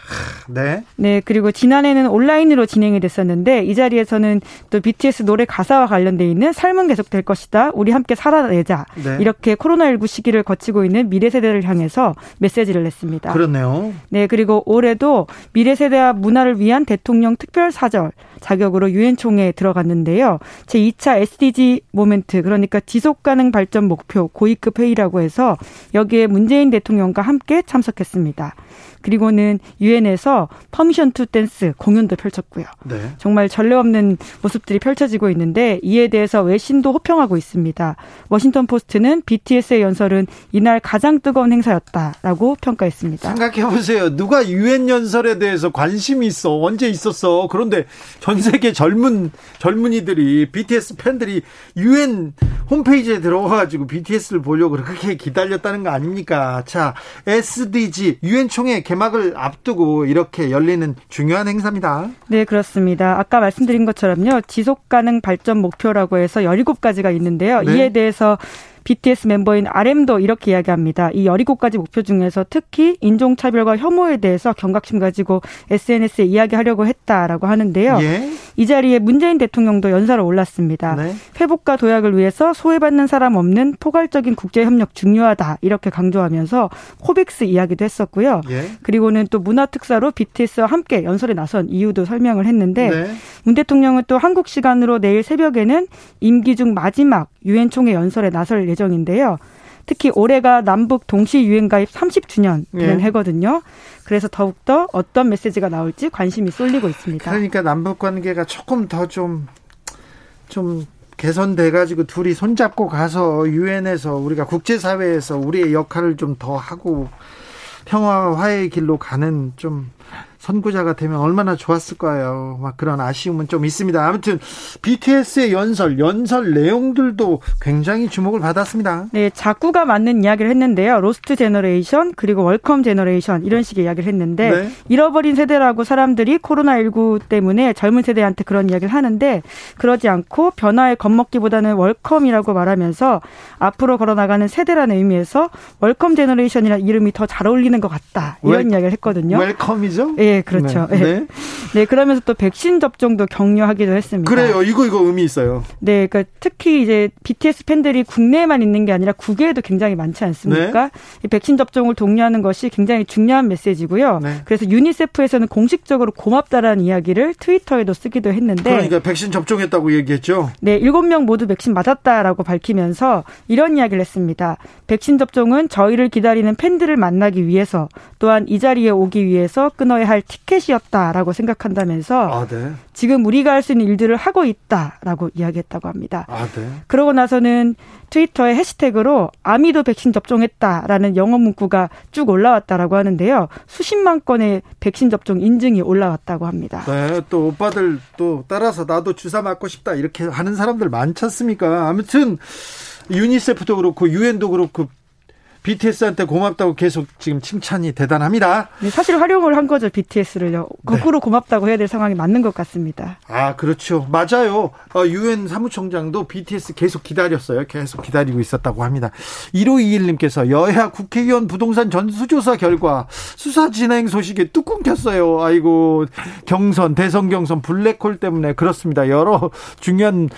네. 네, 그리고 지난해는 온라인으로 진행이 됐었는데 이 자리에서는 또 BTS 노래 가사와 관련돼 있는 삶은 계속될 것이다. 우리 함께 살아내자. 네. 이렇게 코로나19 시기를 거치고 있는 미래 세대를 향해서 메시지를 냈습니다. 그렇네요. 네, 그리고 올해도 미래 세대와 문화를 위한 대통령 특별 사절 자격으로 유엔 총회에 들어갔는데요. 제 2차 SDG Moment 그러니까 지속 가능 발전 목표 고위급 회의라고 해서 여기 에 문재인 대통령과 함께 참석했습니다. 그리고는 유엔에서 Permission to Dance 공연도 펼쳤고요. 네. 정말 전례 없는 모습들이 펼쳐지고 있는데 이에 대해서 외신도 호평하고 있습니다. 워싱턴 포스트는 BTS의 연설은 이날 가장 뜨거운 행사였다라고 평가했습니다. 생각해 보세요. 누가 유엔 연설에 대해서 관심이 있어? 언제 있었어? 그런데 전 세계 젊은 젊은이들이 BTS 팬들이 유엔 홈페이지에 들어가 가지고 BTS를 보려고 그렇게 기다렸다는 거 아 닙니까? 자, SDG 유엔 총회 개막을 앞두고 이렇게 열리는 중요한 행사입니다. 네, 그렇습니다. 아까 말씀드린 것처럼요. 지속 가능 발전 목표라고 해서 17가지가 있는데요. 네. 이에 대해서 BTS 멤버인 RM도 이렇게 이야기합니다. 이 17가지 목표 중에서 특히 인종차별과 혐오에 대해서 경각심 가지고 SNS에 이야기하려고 했다라고 하는데요. 예? 이 자리에 문재인 대통령도 연사로 올랐습니다. 네? 회복과 도약을 위해서 소외받는 사람 없는 포괄적인 국제협력 중요하다 이렇게 강조하면서 코빅스 이야기도 했었고요. 예? 그리고는 또 문화특사로 BTS와 함께 연설에 나선 이유도 설명을 했는데 네? 문 대통령은 또 한국 시간으로 내일 새벽에는 임기 중 마지막 유엔 총회 연설에 나설 예정인데요. 특히 올해가 남북 동시 유엔 가입 30주년 되는 예. 해거든요. 그래서 더욱더 어떤 메시지가 나올지 관심이 쏠리고 있습니다. 그러니까 남북 관계가 조금 더 좀좀 개선돼 가지고 둘이 손잡고 가서 유엔에서 우리가 국제 사회에서 우리의 역할을 좀 더 하고 평화 화해의 길로 가는 좀 선구자가 되면 얼마나 좋았을 거예요. 막 그런 아쉬움은 좀 있습니다. 아무튼 BTS의 연설, 연설 내용들도 굉장히 주목을 받았습니다. 네, 자꾸가 맞는 이야기를 했는데요. lost generation 그리고 welcome generation 이런 식의 이야기를 했는데 네. 잃어버린 세대라고 사람들이 코로나19 때문에 젊은 세대한테 그런 이야기를 하는데 그러지 않고 변화에 겁먹기보다는 welcome이라고 말하면서 앞으로 걸어나가는 세대라는 의미에서 welcome generation이라는 이름이 더 잘 어울리는 것 같다. 이런 wel- 이야기를 했거든요. Welcome이죠? 예, 그렇죠. 네. 네. 네. 네, 그러면서 또 백신 접종도 격려하기도 했습니다. 그래요. 이거 이거 의미 있어요. 네, 그러니까 특히 이제 BTS 팬들이 국내에만 있는 게 아니라 국외에도 굉장히 많지 않습니까? 이 백신 접종을 독려하는 것이 굉장히 중요한 메시지고요. 네. 그래서 유니세프에서는 공식적으로 고맙다라는 이야기를 트위터에도 쓰기도 했는데 그러니까 백신 접종했다고 얘기했죠. 네, 일곱 명 모두 백신 맞았다라고 밝히면서 이런 이야기를 했습니다. 백신 접종은 저희를 기다리는 팬들을 만나기 위해서 또한 이 자리에 오기 위해서 끊어야 할 티켓이었다라고 생각한다면서 아, 네. 지금 우리가 할 수 있는 일들을 하고 있다라고 이야기했다고 합니다. 아, 네. 그러고 나서는 트위터에 해시태그로 아미도 백신 접종했다라는 영어 문구가 쭉 올라왔다라고 하는데요. 수십만 건의 백신 접종 인증이 올라왔다고 합니다. 네, 또 오빠들 또 따라서 나도 주사 맞고 싶다 이렇게 하는 사람들 많지 않습니까? 아무튼 유니세프도 그렇고 유엔도 그렇고 BTS한테 고맙다고 계속 지금 칭찬이 대단합니다. 네, 사실 활용을 한 거죠 BTS를요. 거꾸로 고맙다고 해야 될 상황이 맞는 것 같습니다. 아, 그렇죠. 맞아요. 어, 유엔 사무총장도 BTS 계속 기다렸어요. 계속 기다리고 있었다고 합니다. 1521님께서 여야 국회의원 부동산 전수조사 결과 수사 진행 소식에 뚝 끊겼어요. 아이고, 경선, 대선 경선, 블랙홀 때문에 그렇습니다. 여러 중요한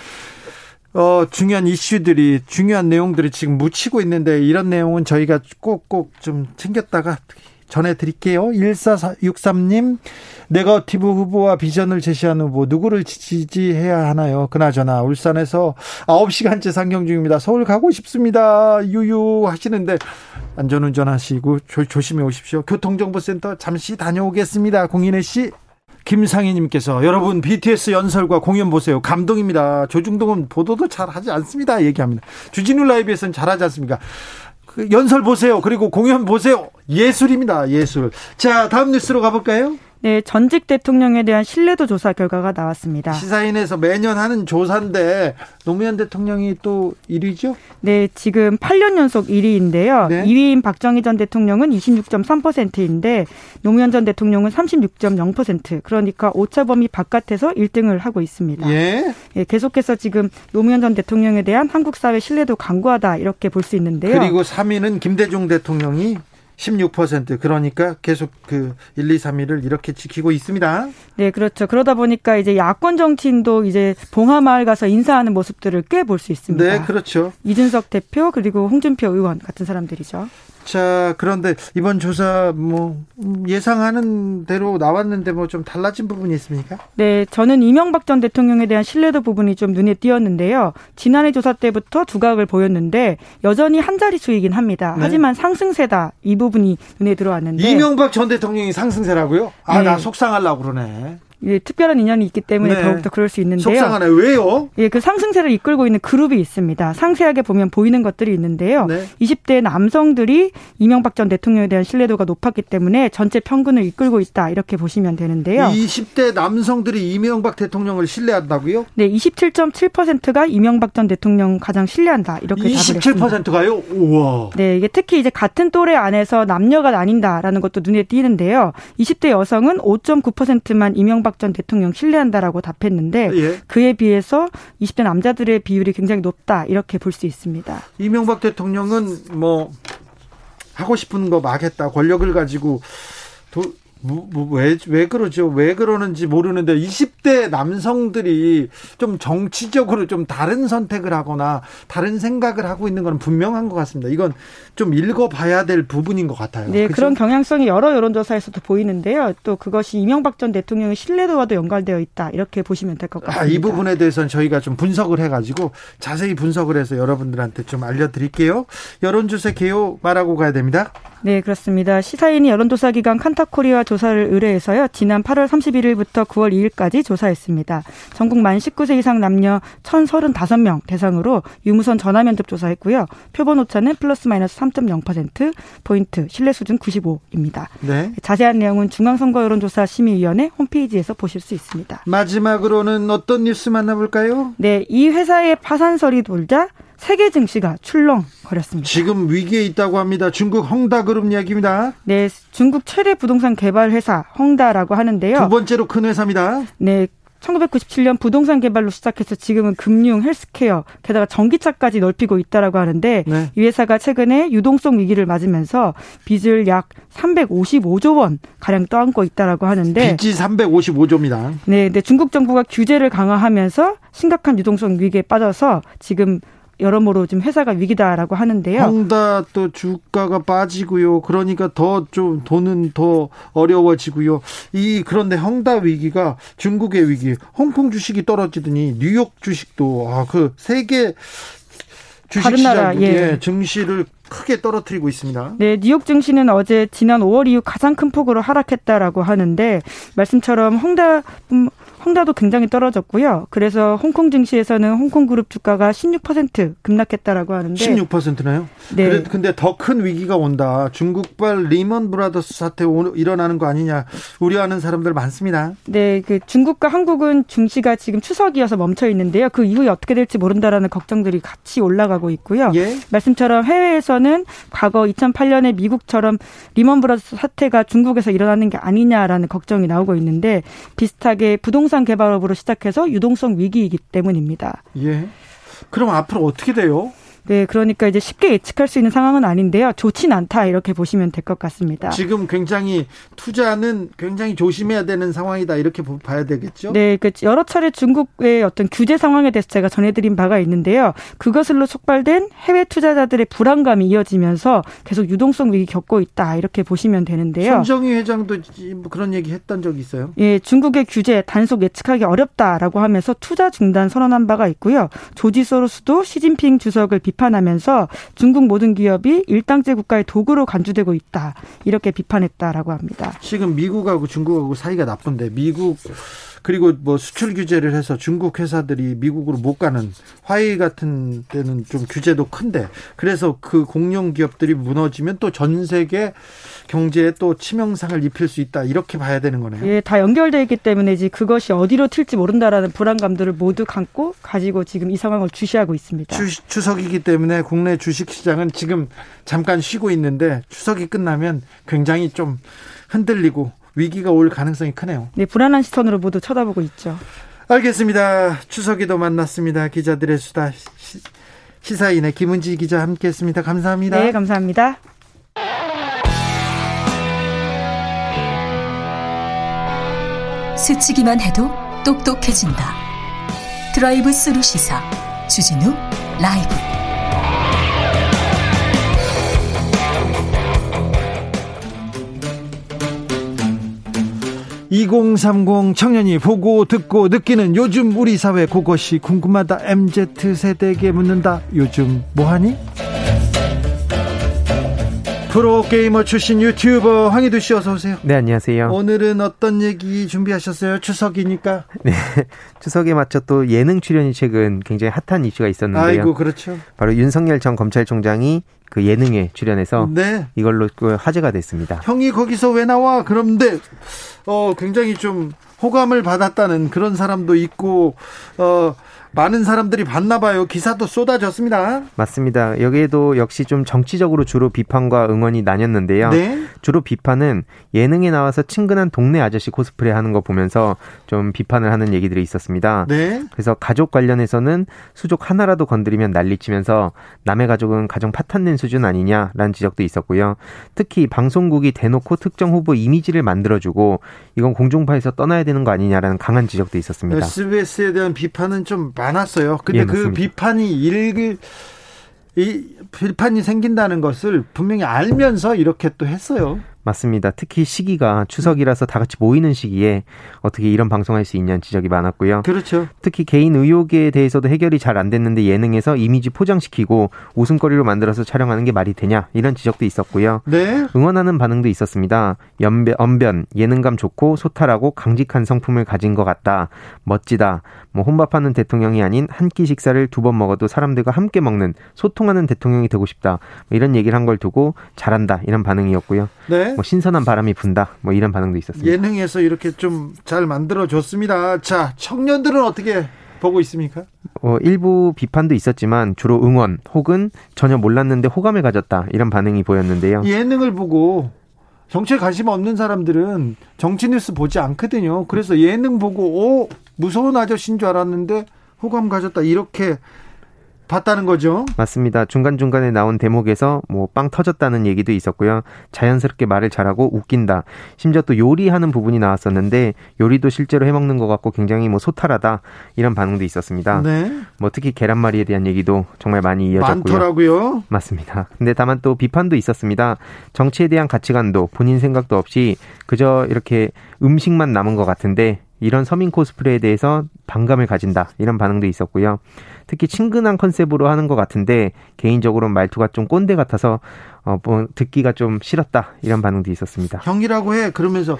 어, 중요한 이슈들이, 중요한 내용들이 지금 묻히고 있는데, 이런 내용은 저희가 꼭꼭 좀 챙겼다가 전해드릴게요. 1463님, 네거티브 후보와 비전을 제시한 후보, 누구를 지지해야 하나요? 그나저나, 울산에서 9시간째 상경 중입니다. 서울 가고 싶습니다. 유유 하시는데, 안전운전 하시고, 조, 조심해 오십시오. 교통정보센터 잠시 다녀오겠습니다. 공인혜 씨. 김상희님께서 여러분 BTS 연설과 공연 보세요. 감동입니다. 조중동은 보도도 잘 하지 않습니다. 얘기합니다. 주진우 라이브에서는 잘하지 않습니까? 그 연설 보세요. 그리고 공연 보세요. 예술입니다. 예술. 자 다음 뉴스로 가볼까요 네, 전직 대통령에 대한 신뢰도 조사 결과가 나왔습니다. 시사인에서 매년 하는 조사인데 노무현 대통령이 또 1위죠 네, 지금 8년 연속 1위인데요. 네. 2위인 박정희 전 대통령은 26.3%인데 노무현 전 대통령은 36.0%. 그러니까 오차 범위 바깥에서 1등을 하고 있습니다. 예 예, 계속해서 지금 노무현 전 대통령에 대한 한국 사회 신뢰도 강구하다 이렇게 볼 수 있는데요. 그리고 3위는 김대중 대통령이 16% 그러니까 계속 그 1, 2, 3위를 이렇게 지키고 있습니다. 네, 그렇죠. 그러다 보니까 이제 야권 정치인도 이제 봉하마을 가서 인사하는 모습들을 꽤 볼 수 있습니다. 네, 그렇죠. 이준석 대표 그리고 홍준표 의원 같은 사람들이죠. 자, 그런데 이번 조사 뭐 음, 예상하는 대로 나왔는데 뭐 좀 달라진 부분이 있습니까? 네, 저는 이명박 전 대통령에 대한 신뢰도 부분이 좀 눈에 띄었는데요. 지난해 조사 때부터 두각을 보였는데 여전히 한 자릿수이긴 합니다. 네. 하지만 상승세다 이 부분이 눈에 들어왔는데 이명박 전 대통령이 상승세라고요? 아, 네. 나 속상하려고 그러네. 예, 특별한 인연이 있기 때문에 네. 더욱더 그럴 수 있는데요. 속상하네. 왜요? 예, 그 상승세를 이끌고 있는 그룹이 있습니다. 상세하게 보면 보이는 것들이 있는데요. 네. 20대 남성들이 이명박 전 대통령에 대한 신뢰도가 높았기 때문에 전체 평균을 이끌고 있다 이렇게 보시면 되는데요. 20대 남성들이 이명박 대통령을 신뢰한다고요? 네, 27.7%가 이명박 전 대통령 가장 신뢰한다 이렇게 답을 했습니다. 27%가요? 우와. 네, 이게 특히 이제 같은 또래 안에서 남녀가 나뉜다라는 것도 눈에 띄는데요. 20대 여성은 5.9%만 이명박 전 대통령 신뢰한다라고 답했는데 예. 그에 비해서 20대 남자들의 비율이 굉장히 높다 이렇게 볼 수 있습니다. 이명박 대통령은 뭐 하고 싶은 거 막 했다. 권력을 가지고 도, 뭐, 뭐, 왜, 왜 그러죠? 왜 그러는지 모르는데 20대 남성들이 좀 정치적으로 좀 다른 선택을 하거나 다른 생각을 하고 있는 건 분명한 것 같습니다. 이건 좀 읽어봐야 될 부분인 것 같아요. 네, 그죠? 그런 경향성이 여러 여론조사에서도 보이는데요. 또 그것이 이명박 전 대통령의 신뢰도와도 연관되어 있다. 이렇게 보시면 될 것 같습니다. 아, 이 부분에 대해서는 저희가 좀 분석을 해가지고 자세히 분석을 해서 여러분들한테 좀 알려드릴게요. 여론조사 개요 말하고 가야 됩니다. 네, 그렇습니다. 시사인이 여론조사 기관 칸타코리아 조사를 의뢰해서요. 지난 8월 31일부터 9월 2일까지 조사했습니다. 전국 만 19세 이상 남녀 1,035명 대상으로 유무선 전화 면접 조사했고요. 표본 오차는 플러스 마이너스 3.0% 포인트, 신뢰 수준 95입니다. 네. 자세한 내용은 중앙선거 여론조사 심의위원회 홈페이지에서 보실 수 있습니다. 마지막으로는 어떤 뉴스 만나볼까요? 네, 이 회사의 파산설이 돌자 세계 증시가 출렁거렸습니다. 지금 위기에 있다고 합니다. 중국 헝다 그룹 이야기입니다. 네, 중국 최대 부동산 개발 회사 헝다라고 하는데요. 두 번째로 큰 회사입니다. 네. 1997년 부동산 개발로 시작해서 지금은 금융, 헬스케어, 게다가 전기차까지 넓히고 있다라고 하는데 네. 이 회사가 최근에 유동성 위기를 맞으면서 빚을 약 355조 원 가량 떠안고 있다라고 하는데 빚이 355조입니다. 네, 근데 중국 정부가 규제를 강화하면서 심각한 유동성 위기에 빠져서 지금 여러모로 지금 회사가 위기다라고 하는데요. 헝다 또 주가가 빠지고요. 그러니까 더 좀 돈은 더 어려워지고요. 이 그런데 헝다 위기가 중국의 위기, 홍콩 주식이 떨어지더니 뉴욕 주식도 아 그 세계 주식 다른 나라, 시장 예. 예, 증시를 크게 떨어뜨리고 있습니다. 네, 뉴욕 증시는 어제 지난 5월 이후 가장 큰 폭으로 하락했다라고 하는데 말씀처럼 헝다 음, 헝다도 굉장히 떨어졌고요. 그래서 홍콩 증시에서는 헝다 그룹 주가가 16% 급락했다라고 하는데 16%나요? 네. 그래, 근데 더 큰 위기가 온다. 중국발 리먼 브라더스 사태 오- 일어나는 거 아니냐 우려하는 사람들 많습니다. 네, 그 중국과 한국은 증시가 지금 추석이어서 멈춰 있는데요. 그 이후에 어떻게 될지 모른다라는 걱정들이 같이 올라가고 있고요. 예. 말씀처럼 해외에서 는 과거 2008년에 미국처럼 리먼 브라더스 사태가 중국에서 일어나는 게 아니냐라는 걱정이 나오고 있는데 비슷하게 부동산 개발업으로 시작해서 유동성 위기이기 때문입니다. 예. 그럼 앞으로 어떻게 돼요? 네, 그러니까 이제 쉽게 예측할 수 있는 상황은 아닌데요. 좋진 않다 이렇게 보시면 될 것 같습니다. 지금 굉장히 투자는 굉장히 조심해야 되는 상황이다 이렇게 보- 봐야 되겠죠? 네, 그 여러 차례 중국의 어떤 규제 상황에 대해서 제가 전해드린 바가 있는데요. 그것으로 촉발된 해외 투자자들의 불안감이 이어지면서 계속 유동성 위기 겪고 있다 이렇게 보시면 되는데요. 손정희 회장도 이- 뭐 그런 얘기 했던 적이 있어요. 예, 중국의 규제 단속 예측하기 어렵다라고 하면서 투자 중단 선언한 바가 있고요. 조지 소로스도 시진핑 주석을 비판 하면서 중국 모든 기업이 일당제 국가의 도구로 간주되고 있다 이렇게 비판했다라고 합니다. 지금 미국하고 중국하고 사이가 나쁜데 미국 그리고 뭐 수출 규제를 해서 중국 회사들이 미국으로 못 가는 화웨이 같은 데는 좀 규제도 큰데 그래서 그 공룡 기업들이 무너지면 또 전 세계 경제에 또 치명상을 입힐 수 있다 이렇게 봐야 되는 거네요. 예, 다 연결되어 있기 때문에 이제 그것이 어디로 튈지 모른다라는 불안감들을 모두 감고 가지고 지금 이 상황을 주시하고 있습니다. 추, 추석이기 때문에 국내 주식 시장은 지금 잠깐 쉬고 있는데 추석이 끝나면 굉장히 좀 흔들리고 위기가 올 가능성이 크네요. 네, 불안한 시선으로 모두 쳐다보고 있죠. 알겠습니다. 추석에도 만났습니다. 기자들의 수다 시, 시사인의 김은지 기자 함께했습니다. 감사합니다. 네, 감사합니다. 스치기만 해도 똑똑해진다. 드라이브 스루 시사 주진우 라이브. 2030 청년이 보고 듣고 느끼는 요즘 우리 사회 그것이 궁금하다. MZ 세대에게 묻는다. 요즘 뭐하니? 프로게이머 출신 유튜버 황희두 씨 어서 오세요. 네, 안녕하세요. 오늘은 어떤 얘기 준비하셨어요? 추석이니까. 네, <laughs> 추석에 맞춰 또 예능 출연이 최근 굉장히 핫한 이슈가 있었는데요. 아이고 그렇죠. 바로 윤석열 전 검찰총장이 그 예능에 출연해서 네. 이걸로 그 화제가 됐습니다. 형이 거기서 왜 나와? 그런데 어 굉장히 좀 호감을 받았다는 그런 사람도 있고 어 많은 사람들이 봤나 봐요. 기사도 쏟아졌습니다. 맞습니다. 여기에도 역시 좀 정치적으로 주로 비판과 응원이 나뉘었는데요. 네? 주로 비판은 예능에 나와서 친근한 동네 아저씨 코스프레 하는 거 보면서 좀 비판을 하는 얘기들이 있었습니다. 네? 그래서 가족 관련해서는 수족 하나라도 건드리면 난리치면서 남의 가족은 가정 파탄낸 수준 아니냐라는 지적도 있었고요. 특히 방송국이 대놓고 특정 후보 이미지를 만들어주고 이건 공중파에서 떠나야 되는 거 아니냐라는 강한 지적도 있었습니다. SBS에 대한 비판은 좀 많았어요. 근데 예, 그 비판이 일일 이 비판이 생긴다는 것을 분명히 알면서 이렇게 또 했어요. 맞습니다. 특히 시기가 추석이라서 다 같이 모이는 시기에 어떻게 이런 방송할 수 있냐는 지적이 많았고요. 그렇죠. 특히 개인 의혹에 대해서도 해결이 잘 안 됐는데 예능에서 이미지 포장시키고 웃음거리로 만들어서 촬영하는 게 말이 되냐 이런 지적도 있었고요. 네. 응원하는 반응도 있었습니다. 연변, 언변, 예능감 좋고 소탈하고 강직한 성품을 가진 것 같다. 멋지다. 뭐 혼밥하는 대통령이 아닌 한 끼 식사를 두 번 먹어도 사람들과 함께 먹는 소통하는 대통령이 되고 싶다. 뭐 이런 얘기를 한 걸 두고 잘한다 이런 반응이었고요. 네. 뭐 신선한 바람이 분다. 뭐 이런 반응도 있었습니다. 예능에서 이렇게 좀 잘 만들어 줬습니다. 자, 청년들은 어떻게 보고 있습니까? 어, 일부 비판도 있었지만 주로 응원 혹은 전혀 몰랐는데 호감을 가졌다 이런 반응이 보였는데요. 예능을 보고 정치에 관심 없는 사람들은 정치 뉴스 보지 않거든요. 그래서 예능 보고 오 무서운 아저씨인 줄 알았는데 호감 가졌다 이렇게 봤다는 거죠. 맞습니다. 중간중간에 나온 대목에서 뭐 빵 터졌다는 얘기도 있었고요. 자연스럽게 말을 잘하고 웃긴다. 심지어 또 요리하는 부분이 나왔었는데 요리도 실제로 해 먹는 것 같고 굉장히 뭐 소탈하다 이런 반응도 있었습니다. 네. 뭐 특히 계란말이에 대한 얘기도 정말 많이 이어졌고요. 많더라고요. 맞습니다. 근데 다만 또 비판도 있었습니다. 정치에 대한 가치관도 본인 생각도 없이 그저 이렇게 음식만 남은 것 같은데 이런 서민 코스프레에 대해서 반감을 가진다 이런 반응도 있었고요. 특히 친근한 컨셉으로 하는 것 같은데 개인적으로 말투가 좀 꼰대 같아서 어, 뭐 듣기가 좀 싫었다 이런 반응도 있었습니다. 형이라고 해 그러면서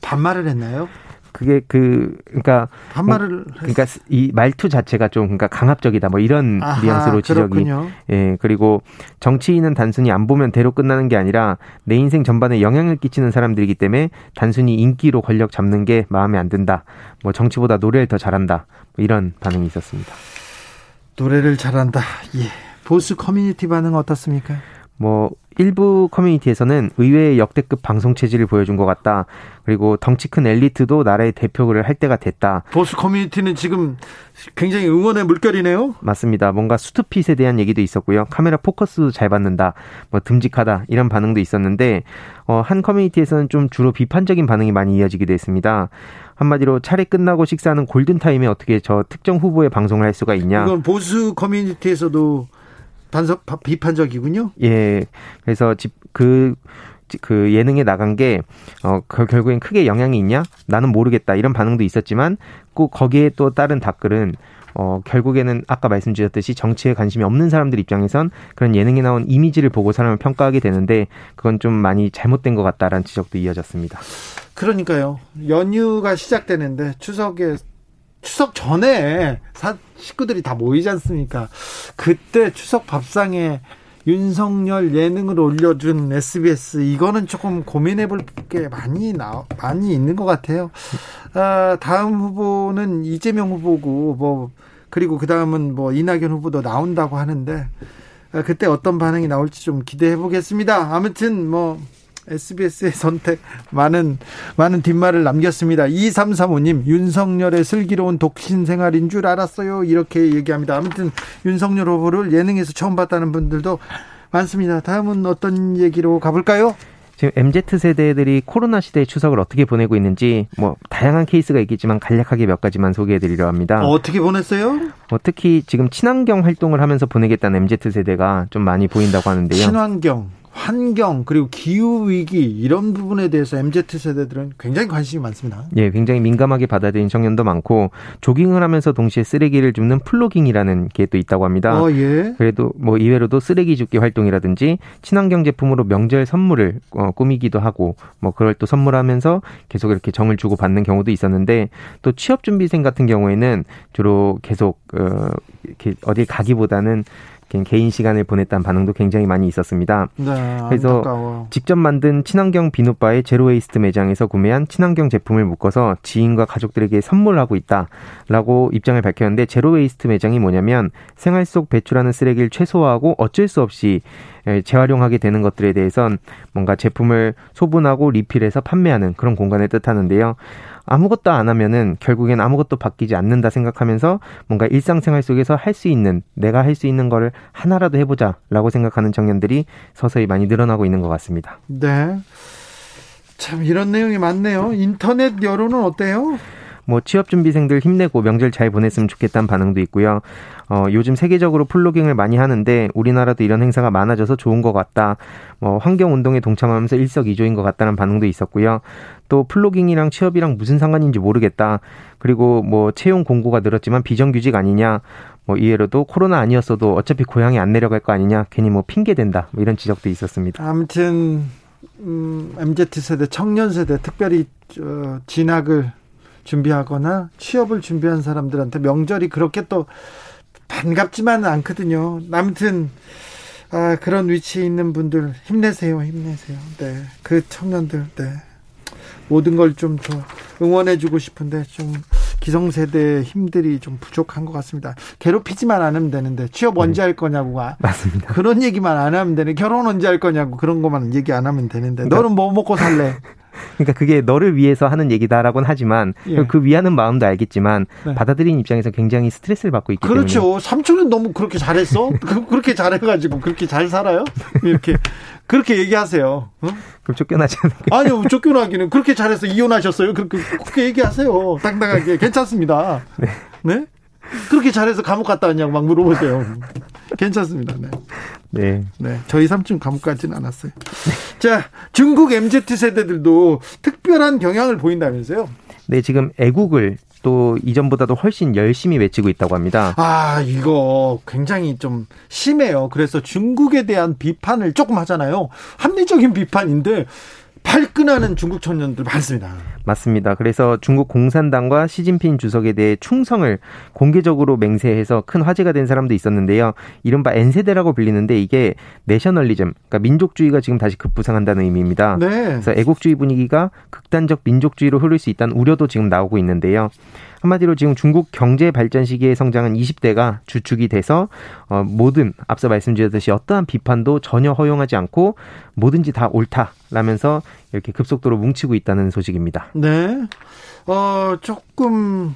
반말을 했나요? 그게 그 그러니까 반말을 뭐, 그러니까 이 말투 자체가 좀 그러니까 강압적이다 뭐 이런 아하, 뉘앙스로 지적이 그렇군요. 예 그리고 정치인은 단순히 안 보면 대로 끝나는 게 아니라 내 인생 전반에 영향을 끼치는 사람들이기 때문에 단순히 인기로 권력 잡는 게 마음에 안 든다 뭐 정치보다 노래를 더 잘한다 뭐 이런 반응이 있었습니다. 노래를 잘한다. 예. 보수 커뮤니티 반응 어떻습니까? 뭐 일부 커뮤니티에서는 의외의 역대급 방송 체질을 보여준 것 같다. 그리고 덩치 큰 엘리트도 나라의 대표를 할 때가 됐다. 보수 커뮤니티는 지금 굉장히 응원의 물결이네요. 맞습니다. 뭔가 수트핏에 대한 얘기도 있었고요. 카메라 포커스도 잘 받는다. 뭐 듬직하다 이런 반응도 있었는데 어, 한 커뮤니티에서는 좀 주로 비판적인 반응이 많이 이어지기도 했습니다. 한마디로 차례 끝나고 식사하는 골든 타임에 어떻게 저 특정 후보의 방송을 할 수가 있냐? 이건 보수 커뮤니티에서도 반석 비판적이군요. 예. 그래서 집그 그 예능에 나간 게, 어, 그 결국엔 크게 영향이 있냐? 나는 모르겠다. 이런 반응도 있었지만, 꼭 거기에 또 다른 댓글은, 어, 결국에는 아까 말씀드렸듯이 정치에 관심이 없는 사람들 입장에선 그런 예능에 나온 이미지를 보고 사람을 평가하게 되는데, 그건 좀 많이 잘못된 것 같다라는 지적도 이어졌습니다. 그러니까요. 연휴가 시작되는데, 추석에 추석 전에 사, 식구들이 다 모이지 않습니까? 그때 추석 밥상에 윤석열 예능을 올려준 SBS 이거는 조금 고민해 볼 게 많이 나 많이 있는 것 같아요. 아, 다음 후보는 이재명 후보고 뭐 그리고 그 다음은 뭐 이낙연 후보도 나온다고 하는데 아, 그때 어떤 반응이 나올지 좀 기대해 보겠습니다. 아무튼 뭐 SBS의 선택 많은 많은 뒷말을 남겼습니다. 2335님 윤석열의 슬기로운 독신 생활인 줄 알았어요. 이렇게 얘기합니다. 아무튼 윤석열 후보를 예능에서 처음 봤다는 분들도 많습니다. 다음은 어떤 얘기로 가볼까요? 지금 MZ 세대들이 코로나 시대의 추석을 어떻게 보내고 있는지 뭐 다양한 케이스가 있겠지만 간략하게 몇 가지만 소개해드리려 합니다. 어떻게 보냈어요? 뭐 특히 지금 친환경 활동을 하면서 보내겠다는 MZ 세대가 좀 많이 보인다고 하는데요. 친환경. 환경 그리고 기후 위기 이런 부분에 대해서 MZ 세대들은 굉장히 관심이 많습니다. 예, 굉장히 민감하게 받아들인 청년도 많고 조깅을 하면서 동시에 쓰레기를 줍는 plogging이라는 게 또 있다고 합니다. 어, 예. 그래도 뭐 이외로도 쓰레기 줍기 활동이라든지 친환경 제품으로 명절 선물을 어, 꾸미기도 하고 뭐 그걸 또 선물하면서 계속 이렇게 정을 주고 받는 경우도 있었는데 또 취업 준비생 같은 경우에는 주로 계속 어, 이렇게 어디 가기보다는 개인 시간을 보냈다는 반응도 굉장히 많이 있었습니다. 네, 그래서 안타까워. 직접 만든 친환경 비누바와 zero waste 매장에서 구매한 친환경 제품을 묶어서 지인과 가족들에게 선물하고 있다라고 입장을 밝혔는데 zero waste 매장이 뭐냐면 생활 속 배출하는 쓰레기를 최소화하고 어쩔 수 없이 재활용하게 되는 것들에 대해선 뭔가 제품을 소분하고 리필해서 판매하는 그런 공간을 뜻하는데요. 아무것도 안 하면은 결국엔 아무것도 바뀌지 않는다 생각하면서 뭔가 일상생활 속에서 할 수 있는 내가 할 수 있는 거를 하나라도 해보자라고 생각하는 청년들이 서서히 많이 늘어나고 있는 것 같습니다. 네. 참 이런 내용이 많네요. 인터넷 여론은 어때요? 뭐 취업 준비생들 힘내고 명절 잘 보냈으면 좋겠다는 반응도 있고요. 어, 요즘 세계적으로 플로깅을 많이 하는데 우리나라도 이런 행사가 많아져서 좋은 것 같다. 뭐 환경 운동에 동참하면서 일석이조인 것 같다는 반응도 있었고요. 또 플로깅이랑 취업이랑 무슨 상관인지 모르겠다. 그리고 뭐 채용 공고가 늘었지만 비정규직 아니냐. 뭐 이해로도 코로나 아니었어도 어차피 고향에 안 내려갈 거 아니냐. 괜히 뭐 핑계 된다. 뭐 이런 지적도 있었습니다. 아무튼 음, MZ 세대, 청년 세대 특별히 어, 진학을 준비하거나 취업을 준비한 사람들한테 명절이 그렇게 또 반갑지만은 않거든요. 아무튼 아, 그런 위치에 있는 분들 힘내세요, 힘내세요. 네, 그 청년들, 네. 모든 걸좀더 응원해주고 싶은데 좀 기성세대의 힘들이 좀 부족한 것 같습니다. 괴롭히지만 않으면 되는데 취업 언제 네. 할 거냐고 맞습니다. 그런 얘기만 안 하면 되네. 결혼 언제 할 거냐고 그런 것만 얘기 안 하면 되는데 그러니까, 너는 뭐 먹고 살래? <laughs> 그러니까 그게 너를 위해서 하는 얘기다라고는 하지만 예. 그 위하는 마음도 알겠지만 네. 받아들인 입장에서 굉장히 스트레스를 받고 있기 그렇죠. 때문에 그렇죠. 삼촌은 너무 그렇게 잘했어? <laughs> 그, 그렇게 잘해가지고 그렇게 잘 살아요? 이렇게 그렇게 얘기하세요. 어? 그럼 쫓겨나지 않을까? 아니요, 쫓겨나기는 그렇게 잘해서 이혼하셨어요. 그렇게 그렇게 얘기하세요. 당당하게 괜찮습니다. 네. 네? 그렇게 잘해서 감옥 갔다 왔냐고 막 물어보세요. 괜찮습니다. 네. 네. 네. 저희 삼촌 감옥 가지는 않았어요. 자, 중국 MZ 세대들도 특별한 경향을 보인다면서요? 네, 지금 애국을 또 이전보다도 훨씬 열심히 외치고 있다고 합니다. 아, 이거 굉장히 좀 심해요. 그래서 중국에 대한 비판을 조금 하잖아요. 합리적인 비판인데 발끈하는 중국 청년들 많습니다. 맞습니다. 그래서 중국 공산당과 시진핑 주석에 대해 충성을 공개적으로 맹세해서 큰 화제가 된 사람도 있었는데요. 이른바 N세대라고 불리는데 이게 내셔널리즘, 그러니까 민족주의가 지금 다시 급부상한다는 의미입니다. 네. 그래서 애국주의 분위기가 극단적 민족주의로 흐를 수 있다는 우려도 지금 나오고 있는데요. 한마디로 지금 중국 경제 발전 시기의 성장은 20대가 주축이 돼서 어, 모든 앞서 말씀드렸듯이 어떠한 비판도 전혀 허용하지 않고 뭐든지 다 옳다라면서 이렇게 급속도로 뭉치고 있다는 소식입니다. 네. 어, 조금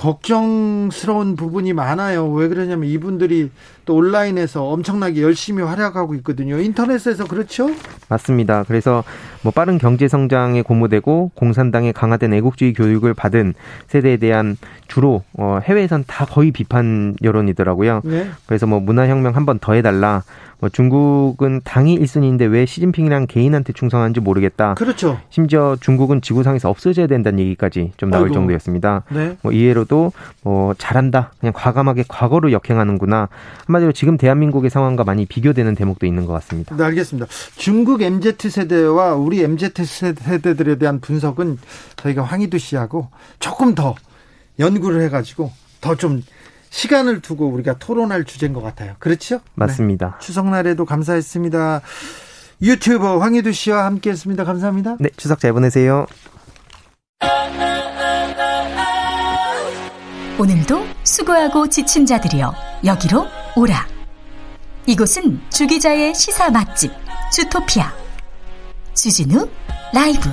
걱정스러운 부분이 많아요. 왜 그러냐면 이분들이 또 온라인에서 엄청나게 열심히 활약하고 있거든요. 인터넷에서 그렇죠? 맞습니다. 그래서 뭐 빠른 경제 성장에 고무되고 공산당의 강화된 애국주의 교육을 받은 세대에 대한 주로 어 해외에선 다 거의 비판 여론이더라고요. 네. 그래서 뭐 문화혁명 한 번 더 해달라. 뭐 중국은 당이 1순위인데 왜 시진핑이랑 개인한테 충성하는지 모르겠다. 그렇죠. 심지어 중국은 지구상에서 없어져야 된다는 얘기까지 좀 나올 아이고. 정도였습니다. 네. 뭐 이해로도 뭐 잘한다. 그냥 과감하게 과거로 역행하는구나. 한마디로 지금 대한민국의 상황과 많이 비교되는 대목도 있는 것 같습니다. 네, 알겠습니다. 중국 MZ 세대와 우리 MZ 세대들에 대한 분석은 저희가 황희두 씨하고 조금 더 연구를 해가지고 더좀 시간을 두고 우리가 토론할 주제인 것 같아요. 그렇죠? 맞습니다. 네. 추석날에도 감사했습니다. 유튜버 황희두 씨와 함께했습니다. 감사합니다. 네, 추석 잘 보내세요. 오늘도 수고하고 지친 자들이여 여기로 오라. 이곳은 주기자의 시사 맛집 주토피아 주진우 라이브.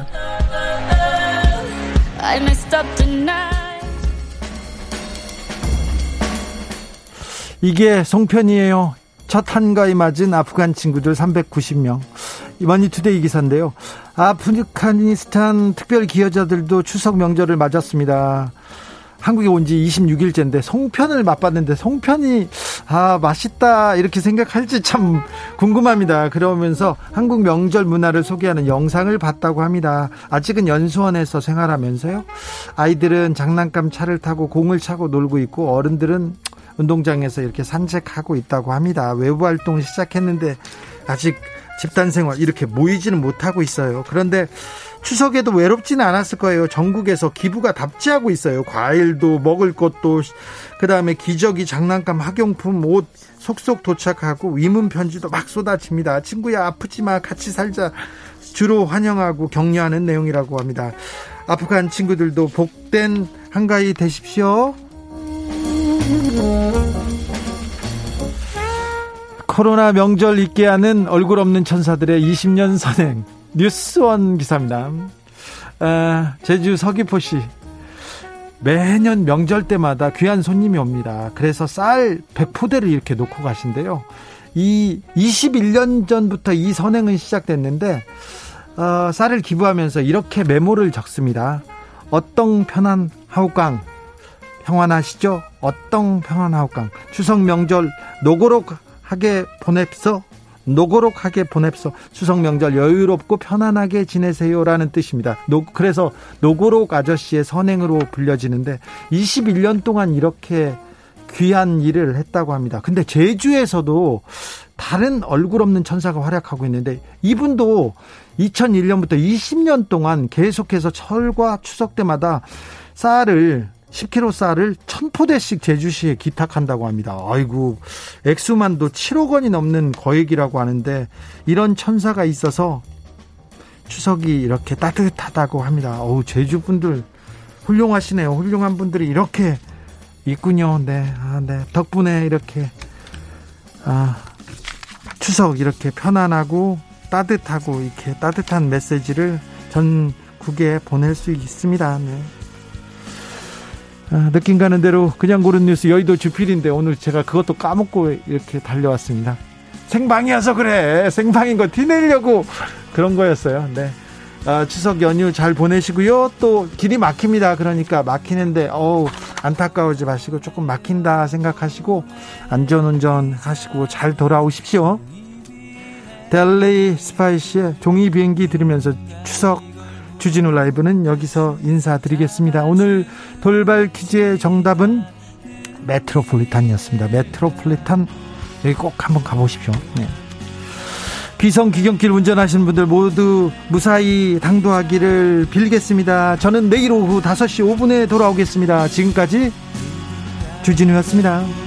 이게 송편이에요. 첫 한가위 맞은 아프간 친구들 390명. 이번이투데이 기사인데요. 아프가니스탄 특별 기여자들도 추석 명절을 맞았습니다. 한국에 온 지 26일째인데 송편을 맛봤는데 송편이 아 맛있다 이렇게 생각할지 참 궁금합니다. 그러면서 한국 명절 문화를 소개하는 영상을 봤다고 합니다. 아직은 연수원에서 생활하면서요. 아이들은 장난감 차를 타고 공을 차고 놀고 있고 어른들은 운동장에서 이렇게 산책하고 있다고 합니다. 외부 활동을 시작했는데 아직 집단 생활 이렇게 모이지는 못하고 있어요. 그런데 추석에도 외롭지는 않았을 거예요. 전국에서 기부가 답지하고 있어요. 과일도 먹을 것도 그다음에 기저귀, 장난감, 학용품, 옷 속속 도착하고 위문 편지도 막 쏟아집니다. 친구야 아프지 마 같이 살자. 주로 환영하고 격려하는 내용이라고 합니다. 아프간 친구들도 복된 한가위 되십시오. 코로나 명절 있게 하는 얼굴 없는 천사들의 20년 선행 뉴스원 기사입니다. 아, 제주 서귀포시 매년 명절 때마다 귀한 손님이 옵니다. 그래서 쌀 100포대를 이렇게 놓고 가신데요. 이 21년 전부터 이 선행은 시작됐는데 어, 쌀을 기부하면서 이렇게 메모를 적습니다. 어떤 편한 하우강 평안하시죠? 어떤 평안 하우강 추석 명절 노고록 하게 보냅서. 노고록하게 보냅서. 추석 명절 여유롭고 편안하게 지내세요라는 뜻입니다. 노, 그래서 노고록 아저씨의 선행으로 불려지는데 21년 동안 이렇게 귀한 일을 했다고 합니다. 근데 제주에서도 다른 얼굴 없는 천사가 활약하고 있는데 이분도 2001년부터 20년 동안 계속해서 설과 추석 때마다 쌀을 10kg 쌀을 1000포대씩 제주시에 기탁한다고 합니다. 아이고, 액수만도 7억 원이 넘는 거액이라고 하는데 이런 천사가 있어서 추석이 이렇게 따뜻하다고 합니다. 어우, 제주 분들 훌륭하시네요. 훌륭한 분들이 이렇게 있군요. 네. 아, 네. 덕분에 이렇게 아, 추석 이렇게 편안하고 따뜻하고 이렇게 따뜻한 메시지를 전국에 보낼 수 있습니다. 네. 아, 느낌 가는 대로 그냥 고른 뉴스 여의도 주필인데 오늘 제가 그것도 까먹고 이렇게 달려왔습니다. 생방이어서 그래. 생방인 거 티내려고 그런 거였어요. 네. 아, 추석 연휴 잘 보내시고요. 또 길이 막힙니다. 그러니까 막히는데 어우 안타까워지 마시고 조금 막힌다 생각하시고 안전운전 하시고 잘 돌아오십시오. 델리 스파이시의 종이 비행기 들으면서 추석 주진우 라이브는 여기서 인사드리겠습니다. 오늘 돌발 퀴즈의 정답은 메트로폴리탄이었습니다. 메트로폴리탄 여기 꼭 한번 가보십시오. 네. 비성 기경길 운전하시는 분들 모두 무사히 당도하기를 빌겠습니다. 저는 내일 오후 5시 5분에 돌아오겠습니다. 지금까지 주진우였습니다.